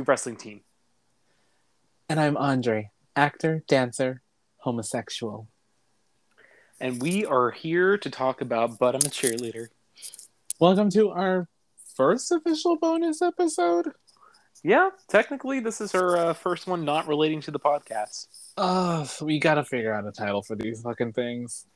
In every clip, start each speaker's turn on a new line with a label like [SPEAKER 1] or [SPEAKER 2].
[SPEAKER 1] Wrestling Team.
[SPEAKER 2] And I'm Andre, actor, dancer, homosexual.
[SPEAKER 1] And we are here to talk about But I'm a Cheerleader.
[SPEAKER 2] Welcome to our first official bonus episode.
[SPEAKER 1] Yeah, technically, this is our uh, first one not relating to the podcast.
[SPEAKER 2] Oh, we gotta figure out a title for these fucking things.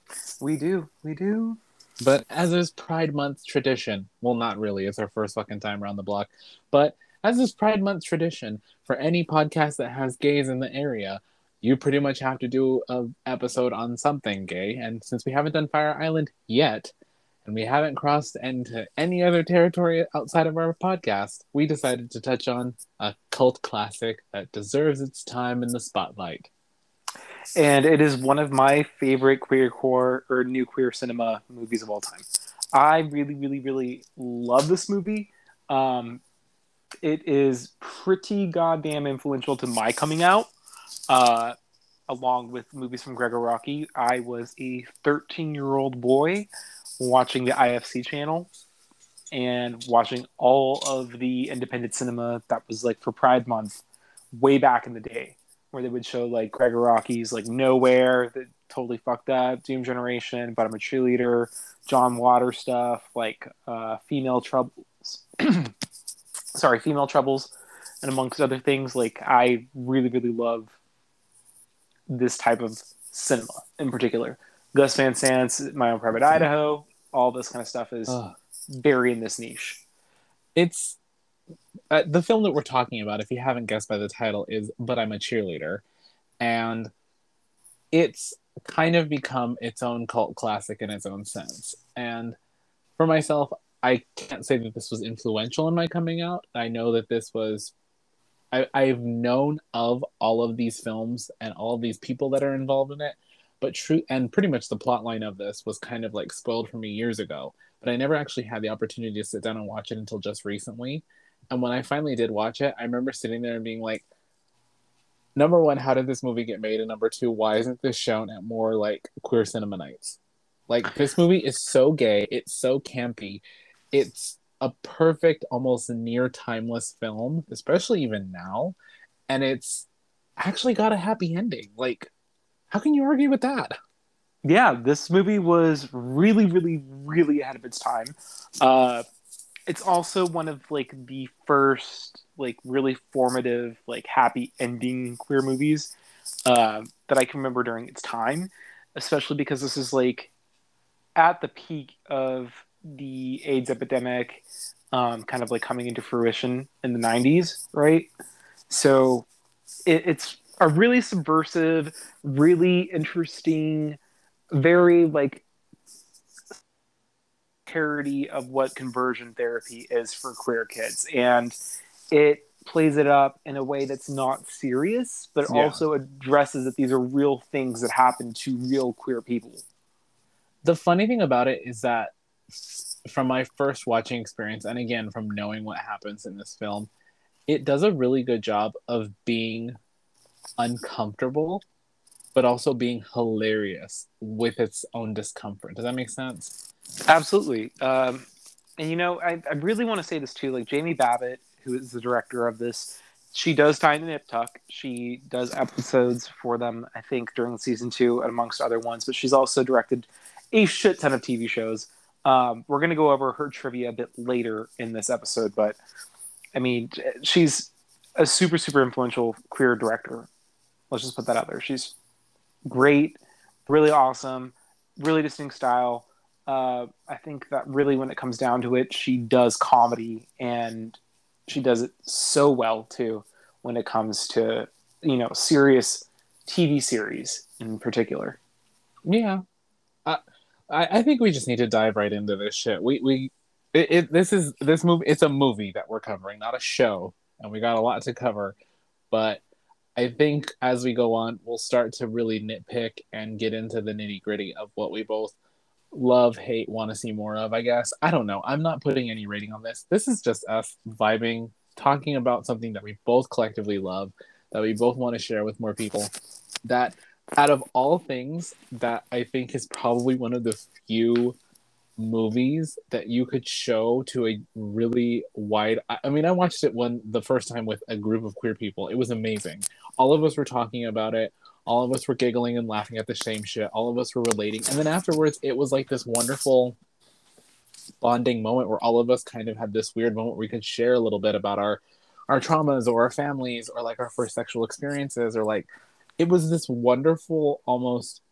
[SPEAKER 1] We do. We do.
[SPEAKER 2] But as is Pride Month tradition, well, not really, it's our first fucking time around the block. But as is Pride Month tradition, for any podcast that has gays in the area, you pretty much have to do an episode on something gay. And since we haven't done Fire Island yet, and we haven't crossed into any other territory outside of our podcast, we decided to touch on a cult classic that deserves its time in the spotlight.
[SPEAKER 1] And it is one of my favorite queer core or new queer cinema movies of all time. I really, really, really love this movie. Um, it is pretty goddamn influential to my coming out. Uh, along with movies from Gregg Araki, I was a 13 year old boy watching the IFC channel and watching all of the independent cinema that was like for Pride Month way back in the day, where they would show like Gregg Araki's like Nowhere that totally fucked up, Doom Generation, but I'm a cheerleader, John Water stuff, like uh, Female Troubles, sorry, Female Troubles, and amongst other things. Like I really, really love this type of cinema in particular. Gus Van Sant's My Own Private Idaho, all this kind of stuff is
[SPEAKER 2] Ugh.
[SPEAKER 1] very in this niche.
[SPEAKER 2] It's uh, the film that we're talking about, if you haven't guessed by the title, is But I'm a Cheerleader. And it's kind of become its own cult classic in its own sense. And for myself, I can't say that this was influential in my coming out. I know that this was I, I've known of all of these films and all of these people that are involved in it, but true and pretty much the plot line of this was kind of like spoiled for me years ago. But I never actually had the opportunity to sit down and watch it until just recently. And when I finally did watch it, I remember sitting there and being like, number one, how did this movie get made? And number two, why isn't this shown at more like queer cinema nights? Like this movie is so gay, it's so campy, it's a perfect, almost near timeless film, especially even now. And it's actually got a happy ending. Like, how can you argue with that?
[SPEAKER 1] Yeah, this movie was really, really, really ahead of its time. Uh, it's also one of like the first like really formative like happy ending queer movies uh, that I can remember during its time, especially because this is like at the peak of the AIDS epidemic, um, kind of like coming into fruition in the '90s, right? So it, it's a really subversive, really interesting, very like parody of what conversion therapy is for queer kids, and it plays it up in a way that's not serious, but
[SPEAKER 2] Yeah.
[SPEAKER 1] also addresses that these are real things that happen to real queer people.
[SPEAKER 2] the funny thing about it is that from my first watching experience and again from knowing what happens in this film it does a really good job of being uncomfortable but also being hilarious with its own discomfort does that make sense
[SPEAKER 1] Absolutely. Um, and you know, I, I really want to say this too. Like Jamie Babbit, who is the director of this, she does Tiny Nip Tuck. She does episodes for them, I think, during season two, amongst other ones. But she's also directed a shit ton of TV shows. Um, we're going to go over her trivia a bit later in this episode, but I mean, she's a super, super influential queer director. Let's just put that out there. She's great, really awesome, really distinct style uh, I think that really, when it comes down to it, she does comedy and she does it so well too. When it comes to you know serious TV series in particular.
[SPEAKER 2] yeah I, I I think we just need to dive right into this shit we we it, it this is this movie it's a movie that we're covering not a show and we got a lot to cover but I think as we go on, we'll start to really nitpick and get into the nitty gritty of what we both love, hate, want to see more of, I guess. I don't know. I'm not putting any rating on this. This is just us vibing, talking about something that we both collectively love, that we both want to share with more people. That out of all things, that I think is probably one of the few movies that you could show to a really wide I, mean I watched it when the first time with a group of queer people. It was amazing. All of us were talking about it. All of us were giggling and laughing at the same shit. All of us were relating. And then afterwards it was like this wonderful bonding moment where all of us kind of had this weird moment where we could share a little bit about our our traumas or our families or like our first sexual experiences or like it was this wonderful almost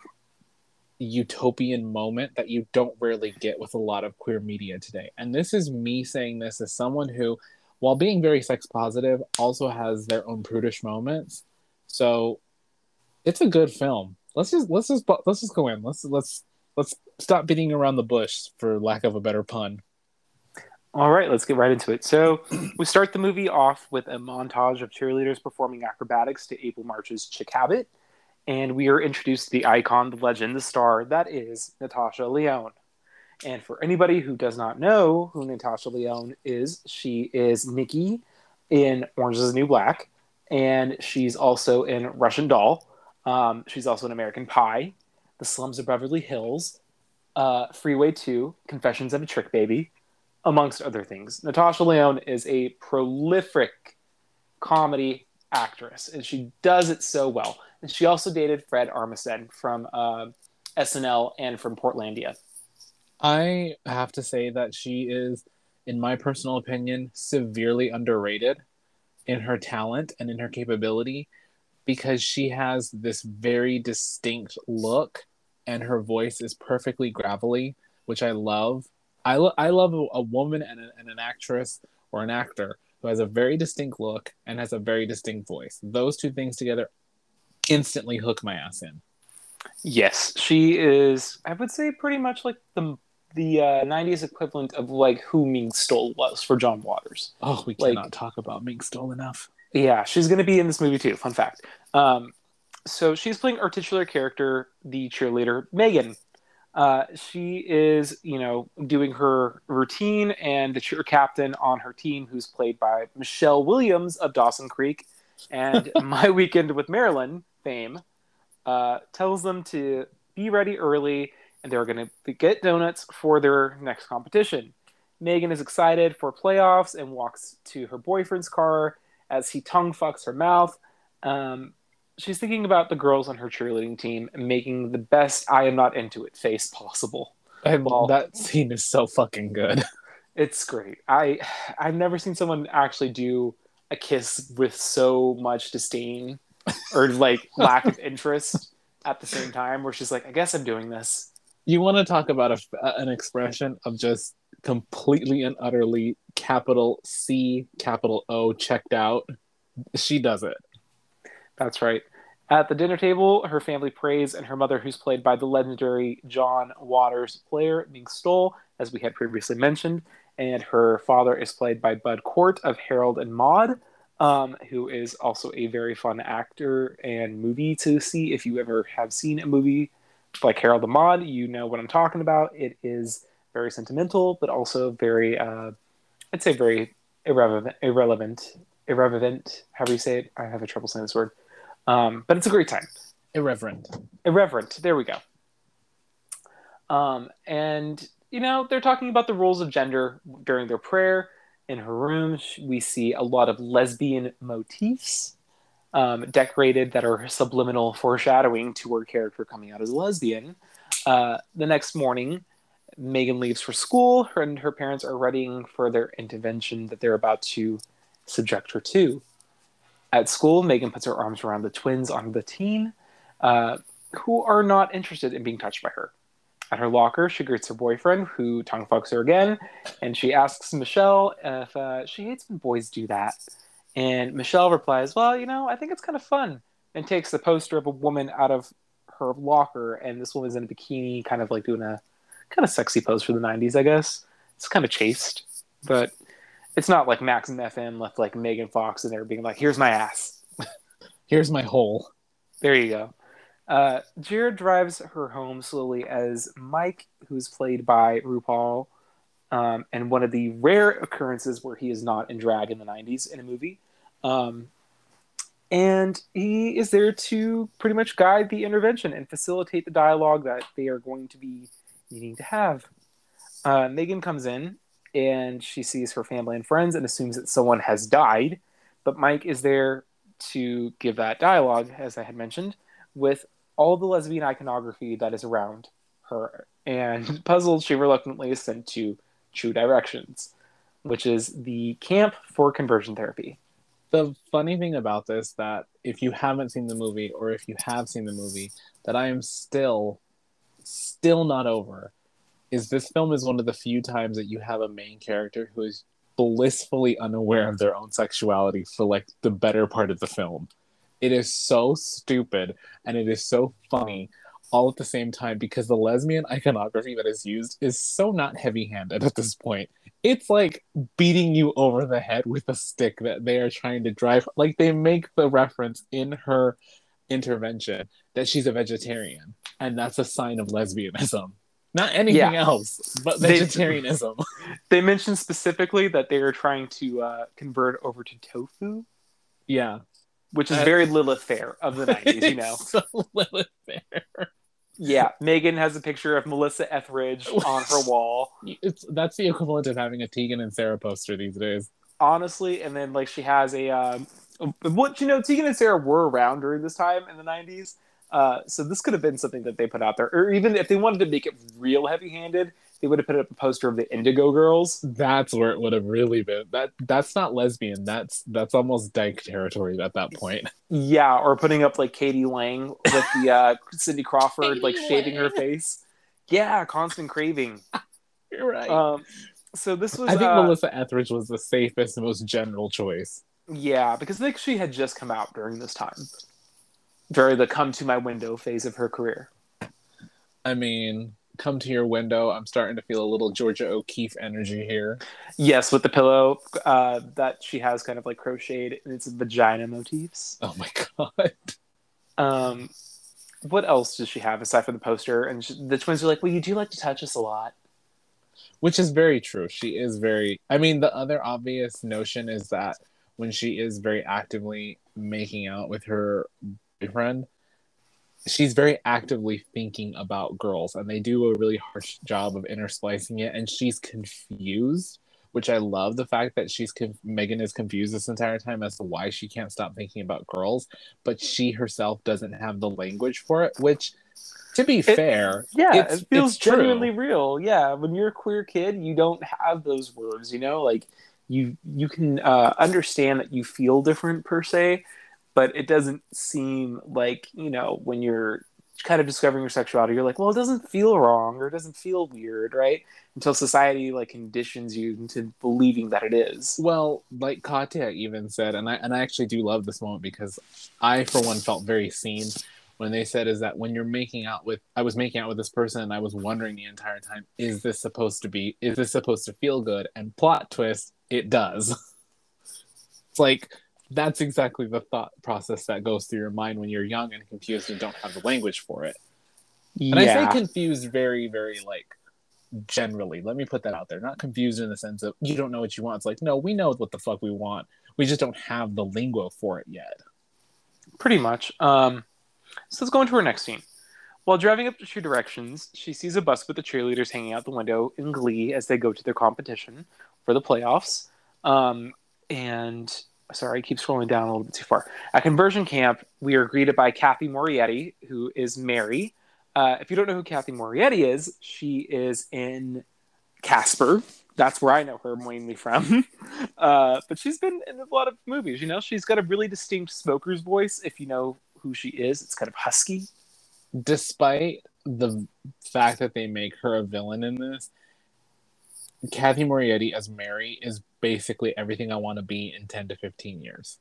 [SPEAKER 2] utopian moment that you don't rarely get with a lot of queer media today. And this is me saying this as someone who, while being very sex positive, also has their own prudish moments. So it's a good film. Let's just let's just let's just go in. Let's let's let's stop beating around the bush for lack of a better pun.
[SPEAKER 1] All right, let's get right into it. So, we start the movie off with a montage of cheerleaders performing acrobatics to April March's Chick Habit, and we are introduced to the icon, the legend, the star that is Natasha Lyonne. And for anybody who does not know who Natasha Lyonne is, she is Nikki in Orange is the New Black, and she's also in Russian Doll. Um, she's also in American Pie, The Slums of Beverly Hills, uh, Freeway 2, Confessions of a Trick Baby, amongst other things. Natasha Lyonne is a prolific comedy actress, and she does it so well. And she also dated Fred Armisen from uh, SNL and from Portlandia.
[SPEAKER 2] I have to say that she is, in my personal opinion, severely underrated in her talent and in her capability because she has this very distinct look and her voice is perfectly gravelly, which I love. I, lo- I love a, a woman and, a, and an actress or an actor who has a very distinct look and has a very distinct voice. Those two things together instantly hook my ass in.
[SPEAKER 1] Yes, she is. I would say pretty much like the the uh, '90s equivalent of like who Mink Stole was for John Waters.
[SPEAKER 2] Oh, we
[SPEAKER 1] Like-
[SPEAKER 2] cannot talk about Mink Stole enough.
[SPEAKER 1] Yeah, she's going to be in this movie too. Fun fact. Um, so she's playing our titular character, the cheerleader Megan. Uh, she is, you know, doing her routine, and the cheer captain on her team, who's played by Michelle Williams of Dawson Creek, and My Weekend with Marilyn fame, uh, tells them to be ready early, and they're going to get donuts for their next competition. Megan is excited for playoffs and walks to her boyfriend's car as he tongue fucks her mouth. Um, she's thinking about the girls on her cheerleading team making the best I am not into it face possible.
[SPEAKER 2] And
[SPEAKER 1] Well-
[SPEAKER 2] that scene is so fucking good.
[SPEAKER 1] It's great. I I've never seen someone actually do a kiss with so much disdain or like lack of interest at the same time where she's like, I guess I'm doing this.
[SPEAKER 2] You want to talk about a, an expression of just completely and utterly capital C, capital O checked out? She does it.
[SPEAKER 1] That's right. At the dinner table, her family prays, and her mother, who's played by the legendary John Waters player Mink Stole, as we had previously mentioned, and her father is played by Bud Cort of Harold and Maude, um, who is also a very fun actor and movie to see. If you ever have seen a movie like Harold and Maude, you know what I'm talking about. It is very sentimental, but also very, uh, I'd say, very irrelevant, irrelevant, irrelevant. However you say it, I have a trouble saying this word. Um, but it's a great time.
[SPEAKER 2] Irreverent.
[SPEAKER 1] Irreverent. There we go. Um, and you know they're talking about the roles of gender during their prayer. In her room, we see a lot of lesbian motifs um, decorated that are subliminal foreshadowing to her character coming out as a lesbian. Uh, the next morning, Megan leaves for school, her and her parents are readying for their intervention that they're about to subject her to. At school, Megan puts her arms around the twins on the teen, uh, who are not interested in being touched by her. At her locker, she greets her boyfriend, who tongue fucks her again, and she asks Michelle if uh, she hates when boys do that. And Michelle replies, Well, you know, I think it's kind of fun, and takes the poster of a woman out of her locker, and this woman's in a bikini, kind of like doing a kind of sexy pose for the 90s, I guess. It's kind of chaste, but it's not like Max and FM left like Megan Fox in there being like, Here's my ass.
[SPEAKER 2] Here's my hole.
[SPEAKER 1] There you go. Uh, Jared drives her home slowly as Mike, who's played by RuPaul, um, and one of the rare occurrences where he is not in drag in the 90s in a movie. Um, and he is there to pretty much guide the intervention and facilitate the dialogue that they are going to be needing to have. Uh, Megan comes in and she sees her family and friends and assumes that someone has died. But Mike is there to give that dialogue, as I had mentioned, with all the lesbian iconography that is around her. And puzzled, she reluctantly is sent to True Directions, which is the camp for conversion therapy.
[SPEAKER 2] The funny thing about this that if you haven't seen the movie or if you have seen the movie, that I am still still not over is this film is one of the few times that you have a main character who is blissfully unaware of their own sexuality for like the better part of the film. It is so stupid and it is so funny all at the same time because the lesbian iconography that is used is so not heavy handed at this point. It's like beating you over the head with a stick that they are trying to drive. Like they make the reference in her intervention that she's a vegetarian, and that's a sign of lesbianism. Not anything
[SPEAKER 1] Yeah.
[SPEAKER 2] else, but vegetarianism.
[SPEAKER 1] They mentioned specifically that they are trying to uh, convert over to tofu,
[SPEAKER 2] yeah.
[SPEAKER 1] which is
[SPEAKER 2] Uh,
[SPEAKER 1] very Lilith Fair of the 90s, you know.
[SPEAKER 2] So Lilith Fair.
[SPEAKER 1] Yeah, Megan has a picture of Melissa Etheridge on her wall.
[SPEAKER 2] It's that's the equivalent of having a Tegan and Sara poster these days.
[SPEAKER 1] honestly. And then like she has a um, what you know, Tegan and Sara were around during this time in the '90s, uh, so this could have been something that they put out there. Or even if they wanted to make it real heavy-handed, they would have put up a poster of the Indigo Girls.
[SPEAKER 2] That's where it would have really been. That that's not lesbian. That's that's almost dyke territory at that point.
[SPEAKER 1] Yeah, or putting up like k.d. lang with the uh, Cindy Crawford like shaving her face. Yeah, constant craving.
[SPEAKER 2] You're right.
[SPEAKER 1] Um, so this was
[SPEAKER 2] I think
[SPEAKER 1] uh,
[SPEAKER 2] Melissa Etheridge was the safest and most general choice.
[SPEAKER 1] Yeah, because I think she had just come out during this time. Very the come to my window phase of her career.
[SPEAKER 2] I mean, come to your window. I'm starting to feel a little Georgia O'Keeffe energy here.
[SPEAKER 1] Yes, with the pillow uh, that she has kind of like crocheted and it's vagina motifs.
[SPEAKER 2] Oh my god.
[SPEAKER 1] Um, what else does she have aside from the poster? And she, the twins are like, "Well, you do like to touch us a lot."
[SPEAKER 2] Which is very true. She is very. I mean, the other obvious notion is that when she is very actively making out with her boyfriend, she's very actively thinking about girls, and they do a really harsh job of intersplicing it. And she's confused, which I love the fact that she's conf- Megan is confused this entire time as to why she can't stop thinking about girls, but she herself doesn't have the language for it. Which, to be fair,
[SPEAKER 1] Yeah,
[SPEAKER 2] it's-
[SPEAKER 1] it feels
[SPEAKER 2] it's true.
[SPEAKER 1] genuinely real. Yeah, when you're a queer kid, you don't have those words. You know, like you you can uh, understand that you feel different per se, but it doesn't seem like you know when you're kind of discovering your sexuality, you're like, well, it doesn't feel wrong or it doesn't feel weird, right? Until society like conditions you into believing that it is.
[SPEAKER 2] Well, like Katya even said, and I and I actually do love this moment because I, for one, felt very seen when they said is that when you're making out with I was making out with this person and I was wondering the entire time, is this supposed to be is this supposed to feel good? And plot twist, it does. it's like that's exactly the thought process that goes through your mind when you're young and confused and don't have the language for it. And I say confused very, very like generally. Let me put that out there. Not confused in the sense of you don't know what you want. It's like, no, we know what the fuck we want. We just don't have the lingo for it yet.
[SPEAKER 1] Pretty much. Um, so let's go into our next scene. While driving up to True Directions, she sees a bus with the cheerleaders hanging out the window in glee as they go to their competition for the playoffs. Um, and sorry, I keep scrolling down a little bit too far. At conversion camp, we are greeted by Cathy Moriarty, who is Mary. Uh, if you don't know who Cathy Moriarty is, she is in Casper. That's where I know her mainly from. uh, but she's been in a lot of movies. You know, she's got a really distinct smoker's voice. If you know who she is, it's kind of husky.
[SPEAKER 2] Despite the fact that they make her a villain in this, Cathy Moriarty as Mary is basically everything I want to be in 10 to 15 years.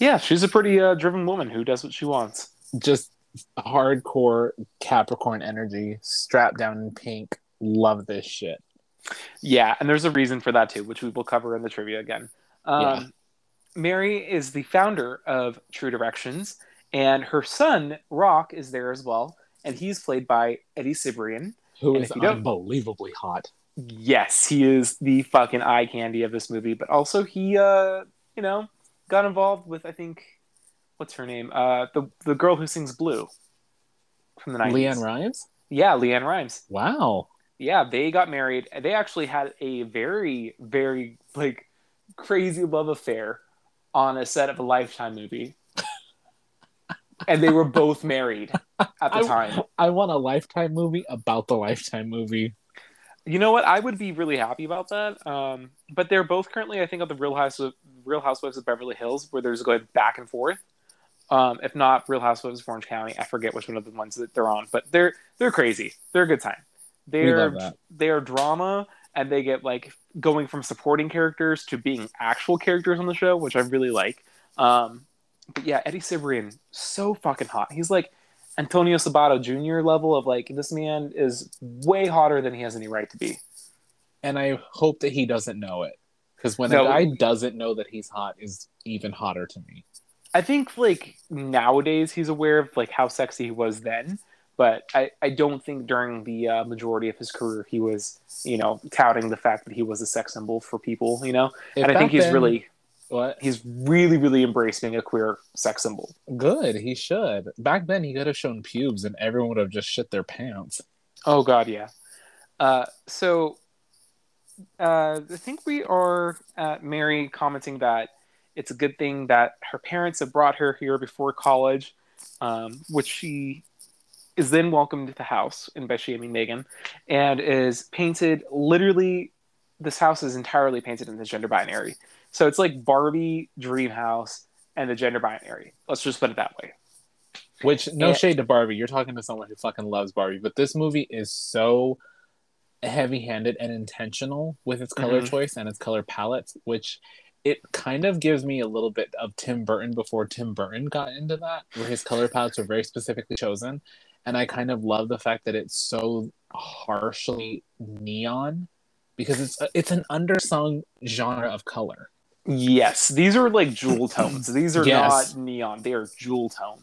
[SPEAKER 1] Yeah, she's a pretty uh, driven woman who does what she wants.
[SPEAKER 2] Just hardcore Capricorn energy, strapped down in pink. Love this shit.
[SPEAKER 1] Yeah, and there's a reason for that too, which we will cover in the trivia again. Um,
[SPEAKER 2] Yeah.
[SPEAKER 1] Mary is the founder of True Directions, and her son Rock is there as well, and he's played by Eddie Cibrian.
[SPEAKER 2] Who
[SPEAKER 1] And
[SPEAKER 2] is
[SPEAKER 1] if you don't-
[SPEAKER 2] unbelievably hot.
[SPEAKER 1] Yes, he is the fucking eye candy of this movie, but also he, uh, you know, got involved with I think what's her name, uh, the the girl who sings Blue from the nineties.
[SPEAKER 2] LeAnn Rimes?
[SPEAKER 1] Yeah, LeAnn Rimes.
[SPEAKER 2] Wow.
[SPEAKER 1] yeah, they got married. They actually had a very, very like crazy love affair on a set of a Lifetime movie. and they were both married at the
[SPEAKER 2] I,
[SPEAKER 1] time.
[SPEAKER 2] I want a Lifetime movie about the Lifetime movie.
[SPEAKER 1] You know what? I would be really happy about that. Um, but they're both currently, I think, on the Real House of Real Housewives of Beverly Hills, where there's going back and forth. Um, if not Real Housewives of Orange County, I forget which one of the ones that they're on, but they're they're crazy. They're a good time. They're they're drama, and they get like going from supporting characters to being actual characters on the show, which I really like. Um, but yeah, Eddie Cibrian, so fucking hot. He's like Antonio Sabato Jr. level of like this man is way hotter than he has any right to be.
[SPEAKER 2] And I hope that he doesn't know it. Because when no, a guy doesn't know that he's hot is even hotter to me.
[SPEAKER 1] I think like nowadays he's aware of like how sexy he was then, but I, I don't think during the uh, majority of his career he was you know touting the fact that he was a sex symbol for people you know if and I think he's then, really what he's really really embracing a queer sex symbol.
[SPEAKER 2] Good, he should. Back then he could have shown pubes and everyone would have just shit their pants.
[SPEAKER 1] Oh god, yeah. Uh, so uh, I think we are at Mary commenting that it's a good thing that her parents have brought her here before college, um, which she is then welcomed to the house and by shaming Megan, and is painted literally. This house is entirely painted in the gender binary, so it's like Barbie Dream House and the gender binary. Let's just put it that way.
[SPEAKER 2] Which no and, shade to Barbie, you're talking to someone who fucking loves Barbie, but this movie is so heavy-handed and intentional with its color mm-hmm. choice and its color palette, which it kind of gives me a little bit of Tim Burton before Tim Burton got into that, where his color palettes were very specifically chosen. And I kind of love the fact that it's so harshly neon because it's it's an undersung genre of color.
[SPEAKER 1] Yes, these are like jewel tones. These are yes. not neon; they are jewel tone.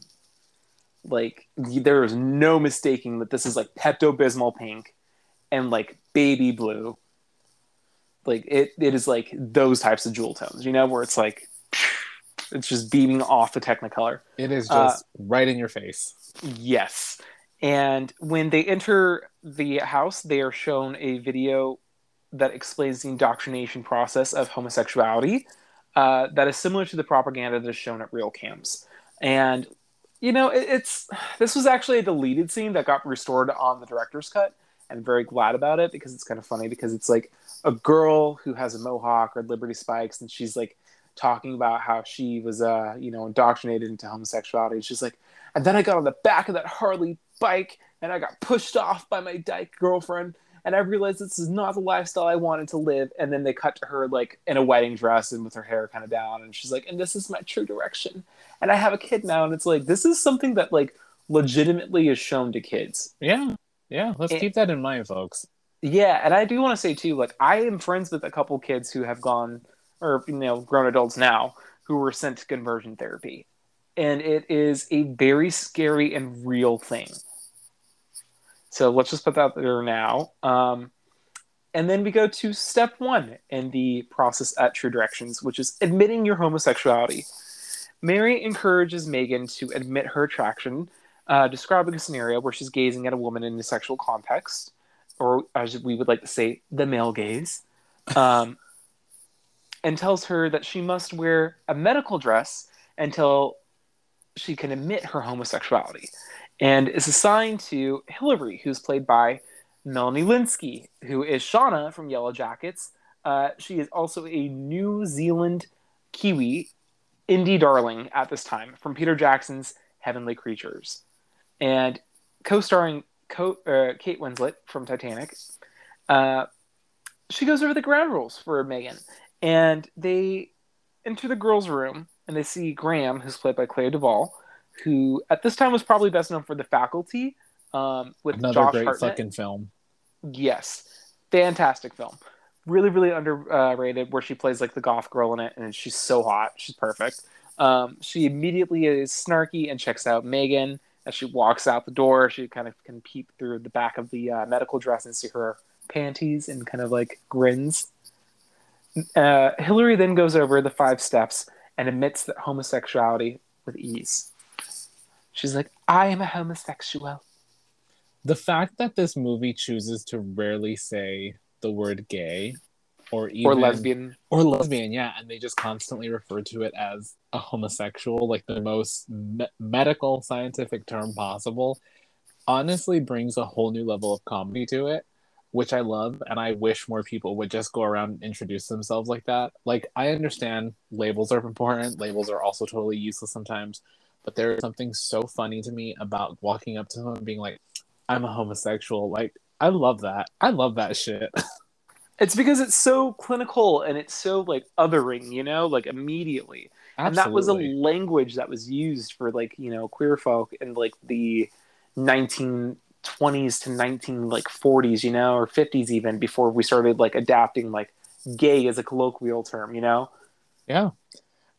[SPEAKER 1] Like there is no mistaking that this is like Pepto Bismol pink and like baby blue like it, it is like those types of jewel tones you know where it's like it's just beaming off the technicolor
[SPEAKER 2] it is just uh, right in your face
[SPEAKER 1] yes and when they enter the house they are shown a video that explains the indoctrination process of homosexuality uh, that is similar to the propaganda that is shown at real camps. And you know it, it's this was actually a deleted scene that got restored on the director's cut and very glad about it because it's kind of funny because it's like a girl who has a mohawk or liberty spikes and she's like talking about how she was uh you know indoctrinated into homosexuality. She's like and then i got on the back of that harley bike and i got pushed off by my dyke girlfriend and i realized this is not the lifestyle i wanted to live. And then they cut to her like in a wedding dress and with her hair kind of down. And she's like and this is my true direction. And i have a kid now and it's like this is something that like legitimately is shown to kids.
[SPEAKER 2] Yeah. Yeah. Let's and, keep that in mind folks.
[SPEAKER 1] Yeah, and I do want to say too, like I am friends with a couple kids who have gone, or you know, grown adults now who were sent to conversion therapy, and it is a very scary and real thing. So let's just put that there now. Um, and then we go to step one in the process at True Directions, which is admitting your homosexuality. Mary encourages Megan to admit her attraction, uh, describing a scenario where she's gazing at a woman in a sexual context or as we would like to say, the male gaze, um, and tells her that she must wear a medical dress until she can admit her homosexuality, and is assigned to Hillary, who's played by Melanie Lynskey, who is Shauna from Yellow Jackets. Uh, she is also a New Zealand Kiwi indie darling at this time from Peter Jackson's Heavenly Creatures. And co starring Co- uh, Kate Winslet from Titanic. Uh, she goes over the ground rules for Megan, and they enter the girls' room and they see Graham, who's played by Clea DuVall, who at this time was probably best known for The Faculty. Um, with
[SPEAKER 2] Another
[SPEAKER 1] Josh
[SPEAKER 2] great
[SPEAKER 1] Hartnett.
[SPEAKER 2] fucking film.
[SPEAKER 1] Yes, fantastic film. Really, really underrated. Where she plays like the goth girl in it, and she's so hot. She's perfect. Um, she immediately is snarky and checks out Megan as she walks out the door, she kind of can peep through the back of the uh, medical dress and see her panties and kind of like grins. Uh, Hillary then goes over the five steps and admits that homosexuality with ease. She's like, I am a homosexual.
[SPEAKER 2] the fact that this movie chooses to rarely say the word gay or even
[SPEAKER 1] or lesbian.
[SPEAKER 2] or lesbian, yeah, and they just constantly refer to it as a homosexual, like the most me- medical scientific term possible, honestly brings a whole new level of comedy to it, which I love, and I wish more people would just go around and introduce themselves like that. Like I understand labels are important, labels are also totally useless sometimes, but there is something so funny to me about walking up to someone and being like, "I'm a homosexual." Like I love that. I love that shit.
[SPEAKER 1] It's because it's so clinical and it's so like othering, you know, like immediately. Absolutely. And that was a language that was used for like, you know, queer folk in like the 1920s to 19 like 40s, you know, or 50s even before we started like adapting like gay as a colloquial term, you know.
[SPEAKER 2] Yeah.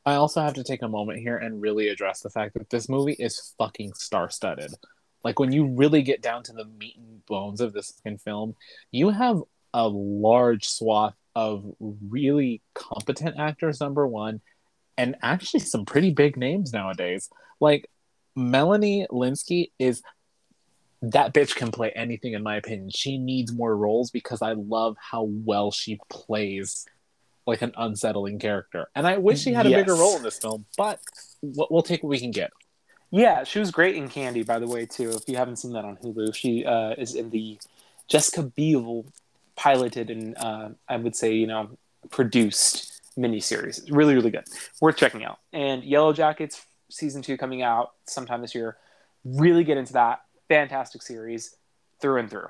[SPEAKER 2] I also have to take a moment here and really address the fact that this movie is fucking star studded. Like, when you really get down to the meat and bones of this fucking film, you have a large swath of really competent actors, number one, and actually some pretty big names nowadays. Like, Melanie Lynskey is that bitch can play anything, in my opinion. She needs more roles because I love how well she plays like an unsettling character. And I wish she had a bigger role in this film, but we'll we'll take what we can get.
[SPEAKER 1] Yeah, she was great in Candy, by the way, too. If you haven't seen that on Hulu, she uh, is in the Jessica Biel piloted and uh, I would say, you know, produced miniseries. It's really, really good. Worth checking out. And Yellow Jackets season two coming out sometime this year. Really get into that. Fantastic series through and through.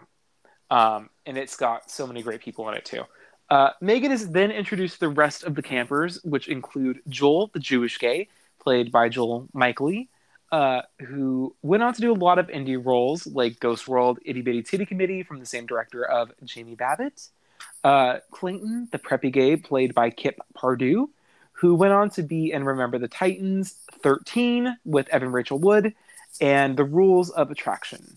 [SPEAKER 1] Um, and it's got so many great people in it, too. Uh, Megan is then introduced to the rest of the campers, which include Joel, the Jewish gay, played by Joel Michaely, uh, who went on to do a lot of indie roles like Ghost World, Itty Bitty Titty Committee from the same director of Jamie Babbit. Uh, Clayton, the preppy gay, played by Kip Pardue, who went on to be in Remember the Titans 13 with Evan Rachel Wood and The Rules of Attraction.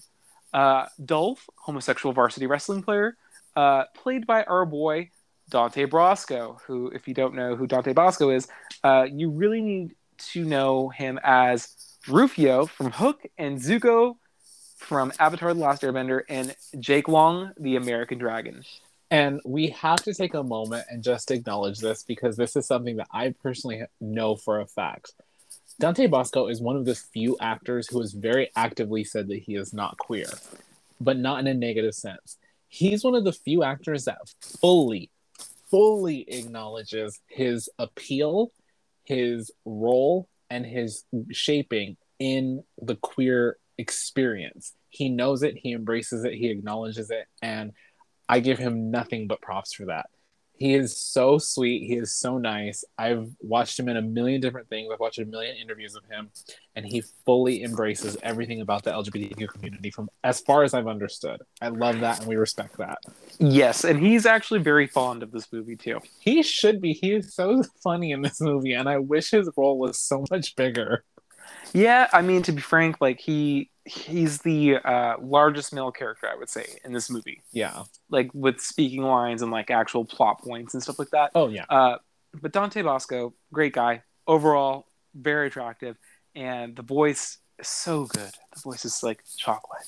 [SPEAKER 1] Uh, Dolph, homosexual varsity wrestling player, uh, played by our boy Dante Basco, who, if you don't know who Dante Basco is, uh, you really need to know him as Rufio from Hook and Zuko from Avatar The Last Airbender and Jake Long, the American Dragon.
[SPEAKER 2] And we have to take a moment and just acknowledge this because this is something that I personally know for a fact. Dante Basco is one of the few actors who has very actively said that he is not queer, but not in a negative sense. He's one of the few actors that fully, fully acknowledges his appeal, his role, and his shaping in the queer experience. He knows it, he embraces it, he acknowledges it, and I give him nothing but props for that. He is so sweet. He is so nice. I've watched him in a million different things. I've watched a million interviews of him, and he fully embraces everything about the LGBTQ community from as far as I've understood. I love that, and we respect that.
[SPEAKER 1] Yes, and he's actually very fond of this movie too.
[SPEAKER 2] He should be. He is so funny in this movie, and I wish his role was so much bigger.
[SPEAKER 1] Yeah, I mean to be frank, like he he's the uh, largest male character I would say in this movie,
[SPEAKER 2] Yeah.
[SPEAKER 1] like with speaking lines and like actual plot points and stuff like that.
[SPEAKER 2] Oh yeah.
[SPEAKER 1] Uh, but Dante Basco, great guy. Overall, very attractive, and the voice is so good. The voice is like chocolate.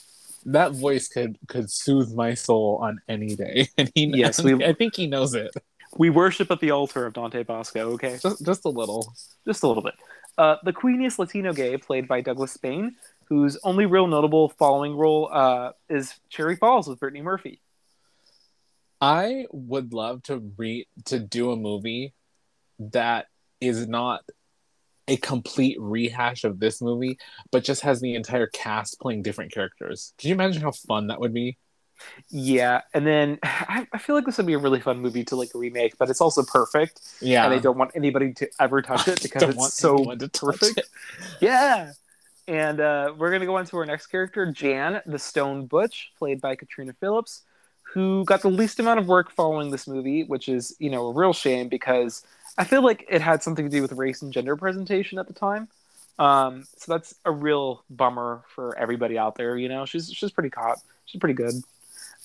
[SPEAKER 2] That voice could could soothe my soul on any day, and he.
[SPEAKER 1] Yes, we-
[SPEAKER 2] I think he knows it.
[SPEAKER 1] We worship at the altar of Dante Basco. Okay,
[SPEAKER 2] Just just a little.
[SPEAKER 1] just a little bit. Uh, the queeniest Latino gay, played by Douglas Spain, whose only real notable following role uh, is Cherry Falls with Brittany Murphy.
[SPEAKER 2] I would love to re to do a movie that is not a complete rehash of this movie, but just has the entire cast playing different characters. Can you imagine how fun that would be?
[SPEAKER 1] Yeah, and then I, I feel like this would be a really fun movie to like remake, but it's also perfect,
[SPEAKER 2] Yeah,
[SPEAKER 1] and they don't want anybody to ever touch it because it's so perfect.
[SPEAKER 2] it.
[SPEAKER 1] Yeah. And uh, we're going to go on to our next character, Jan, the Stone Butch, played by Katrina Phillips, who got the least amount of work following this movie, which is, you know, a real shame because I feel like it had something to do with race and gender presentation at the time. Um, so that's a real bummer for everybody out there. You know, she's she's pretty caught. She's pretty good.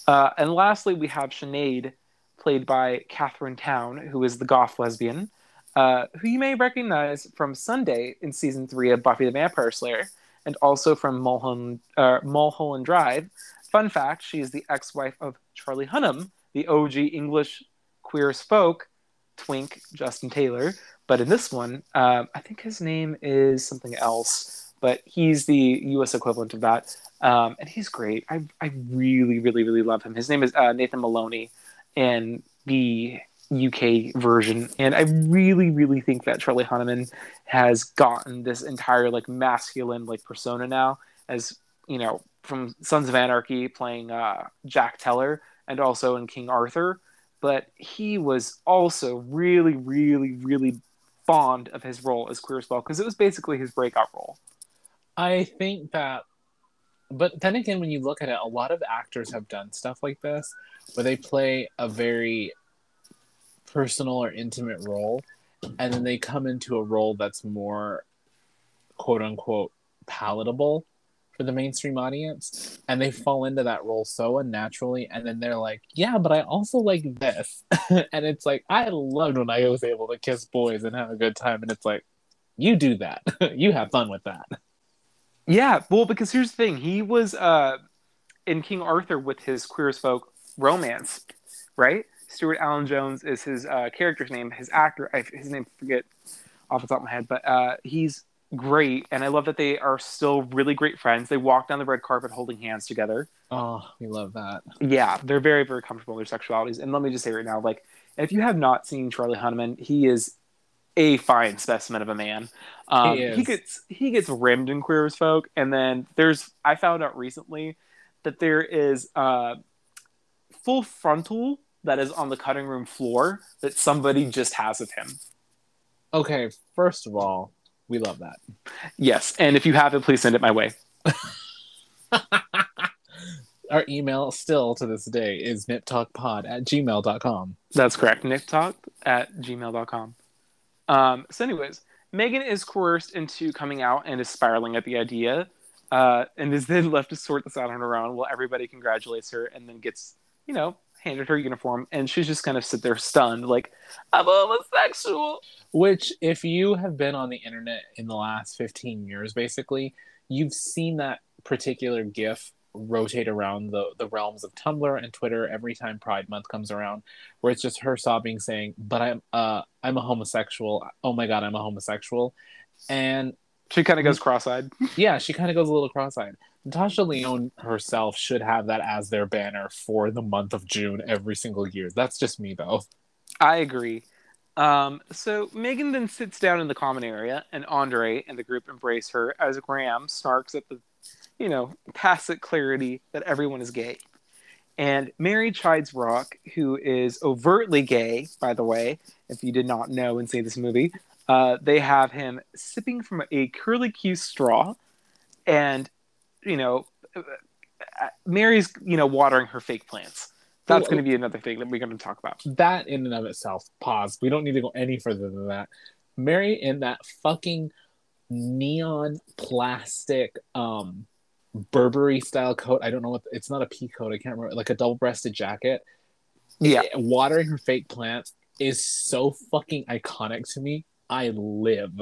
[SPEAKER 1] Uh, and lastly, we have Sinead, played by Katharine Towne, who is the goth lesbian, uh, who you may recognize from Sunday in season three of Buffy the Vampire Slayer, and also from Mulholland, uh, Mulholland Drive fun fact: she is the ex-wife of Charlie Hunnam, the OG English queer as folk twink Justin Taylor. But in this one, um, I think his name is something else, but he's the U.S. equivalent of that, um, and he's great. I I really really really love him. His name is uh, Nathan Maloney, in the UK version, and I really really think that Charlie Hunnam has gotten this entire like masculine like persona now, as you know from Sons of Anarchy playing uh, Jack Teller, and also in King Arthur. But he was also really, really, really fond of his role as Queer as well because it was basically his breakout role.
[SPEAKER 2] I think that, but then again, when you look at it, a lot of actors have done stuff like this where they play a very personal or intimate role and then they come into a role that's more quote unquote palatable for the mainstream audience and they fall into that role so unnaturally and then they're like yeah but i also like this. And it's like i loved when i was able to kiss boys and have a good time and it's like you do that. You have fun with that
[SPEAKER 1] yeah well because here's the thing. He was uh in king arthur with his queer as folk romance right? Stuart alan jones is his uh, character's name. His actor I, his name I forget off the top of my head but uh, he's great and i love that they are still really great friends. They walk down the red carpet holding hands together.
[SPEAKER 2] Oh we love that.
[SPEAKER 1] Yeah they're very very comfortable in their sexualities. And let me just say right now like if you have not seen charlie hunnam he is a fine specimen of a man. Um,
[SPEAKER 2] He
[SPEAKER 1] he gets he gets rimmed in queer as folk and then there's i found out recently that there is uh full frontal that is on the cutting room floor that somebody just has of him.
[SPEAKER 2] Okay first of all we love that.
[SPEAKER 1] Yes and if you have it please send it my way.
[SPEAKER 2] Our email still to this day is niptalkpod at gmail.com
[SPEAKER 1] That's correct. nicktalk at gmail.com. Um, so, anyways, Megan is coerced into coming out and is spiraling at the idea, uh, and is then left to sort this out on her own while everybody congratulates her and then gets, you know, handed her uniform. And she's just kind of sit there stunned, like, I'm homosexual.
[SPEAKER 2] Which, if you have been on the internet in the last 15 years, basically, you've seen that particular GIF rotate around the, the realms of Tumblr and Twitter every time Pride Month comes around, where it's just her sobbing, saying, "But I'm uh I'm a homosexual. Oh my god, I'm a homosexual," and
[SPEAKER 1] She kind of goes cross eyed.
[SPEAKER 2] yeah, she kind of goes a little cross-eyed. Natasha Lyonne herself should have that as their banner for the month of June every single year. That's just me, though.
[SPEAKER 1] I agree. Um, so Megan then sits down in the common area, and Andre and the group embrace her as Graham snarks at the, you know, tacit clarity that everyone is gay. And Mary chides Rock, who is overtly gay, by the way, if you did not know and see this movie. Uh, they have him sipping from a curly Q straw, and you know, uh, Mary's you know watering her fake plants. That's going to be another thing that we're going to talk about.
[SPEAKER 2] That in and of itself, pause. We don't need to go any further than that. Mary in that fucking neon plastic um Burberry style coat. I don't know what it's not a pea coat. I can't remember. Like a double breasted jacket.
[SPEAKER 1] Yeah.
[SPEAKER 2] Watering her fake plants is so fucking iconic to me. I live.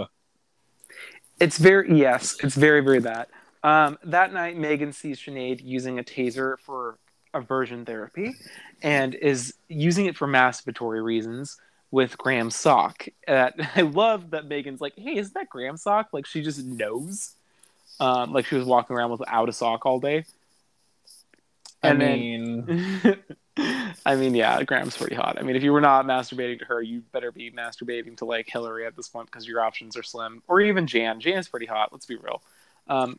[SPEAKER 1] It's very yes, it's very very that. Um, that night, Megan sees Sinead using a taser for aversion therapy, and is using it for masturbatory reasons with Graham's sock. Uh, I love that Megan's like, "Hey, isn't that Graham's sock?" Like she just knows, um, like she was walking around without a sock all day. And
[SPEAKER 2] I
[SPEAKER 1] then-
[SPEAKER 2] mean,
[SPEAKER 1] I mean, yeah, Graham's pretty hot. I mean, if you were not masturbating to her, you better be masturbating to like Hillary at this point because your options are slim, or even Jan. Jan's pretty hot. Let's be real. Um,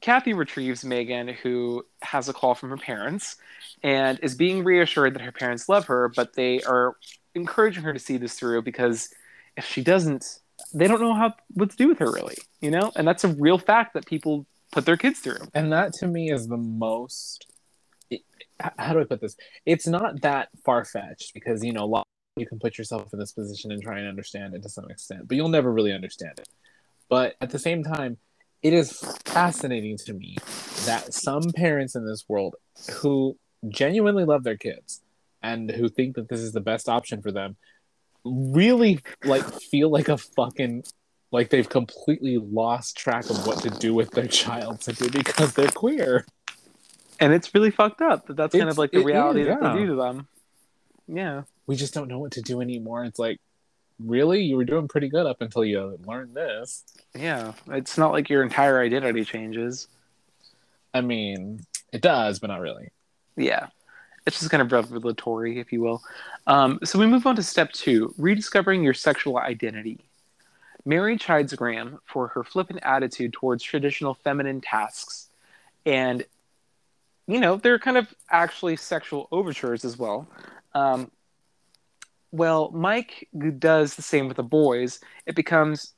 [SPEAKER 1] Kathy retrieves Megan, who has a call from her parents, and is being reassured that her parents love her, but they are encouraging her to see this through because if she doesn't, they don't know how what to do with her really, you know. And that's a real fact that people put their kids through.
[SPEAKER 2] and that to me is the most how do i put this it's not that far-fetched because you know a lot you can put yourself in this position and try and understand it to some extent but you'll never really understand it but at the same time it is fascinating to me that some parents in this world who genuinely love their kids and who think that this is the best option for them really like feel like a fucking like they've completely lost track of what to do with their child simply because they're queer
[SPEAKER 1] and it's really fucked up that that's kind of like the reality
[SPEAKER 2] is,
[SPEAKER 1] that they do to them. Yeah,
[SPEAKER 2] We just don't know what to do anymore. It's like, really, you were doing pretty good up until you learned this.
[SPEAKER 1] yeah. It's not like your entire identity changes.
[SPEAKER 2] I mean, it does, but not really.
[SPEAKER 1] Yeah, it's just kind of revelatory, if you will. Um, so we move on to step two: rediscovering your sexual identity. Mary chides Graham for her flippant attitude towards traditional feminine tasks, and you know they're kind of actually sexual overtures as well. Um, well, Mike does the same with the boys. It becomes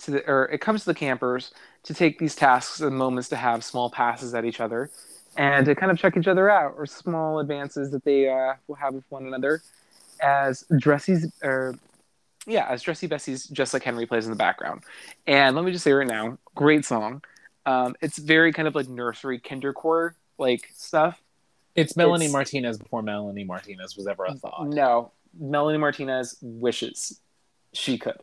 [SPEAKER 1] to the, or it comes to the campers to take these tasks and moments to have small passes at each other and to kind of check each other out or small advances that they uh, will have with one another as Dressy's or yeah, as Dressy Bessy's just like Henry plays in the background. And let me just say right now, great song. Um, it's very kind of like nursery kindercore like stuff.
[SPEAKER 2] It's Melanie
[SPEAKER 1] It's-
[SPEAKER 2] Martinez before Melanie Martinez was ever a thought.
[SPEAKER 1] No, Melanie Martinez wishes she could.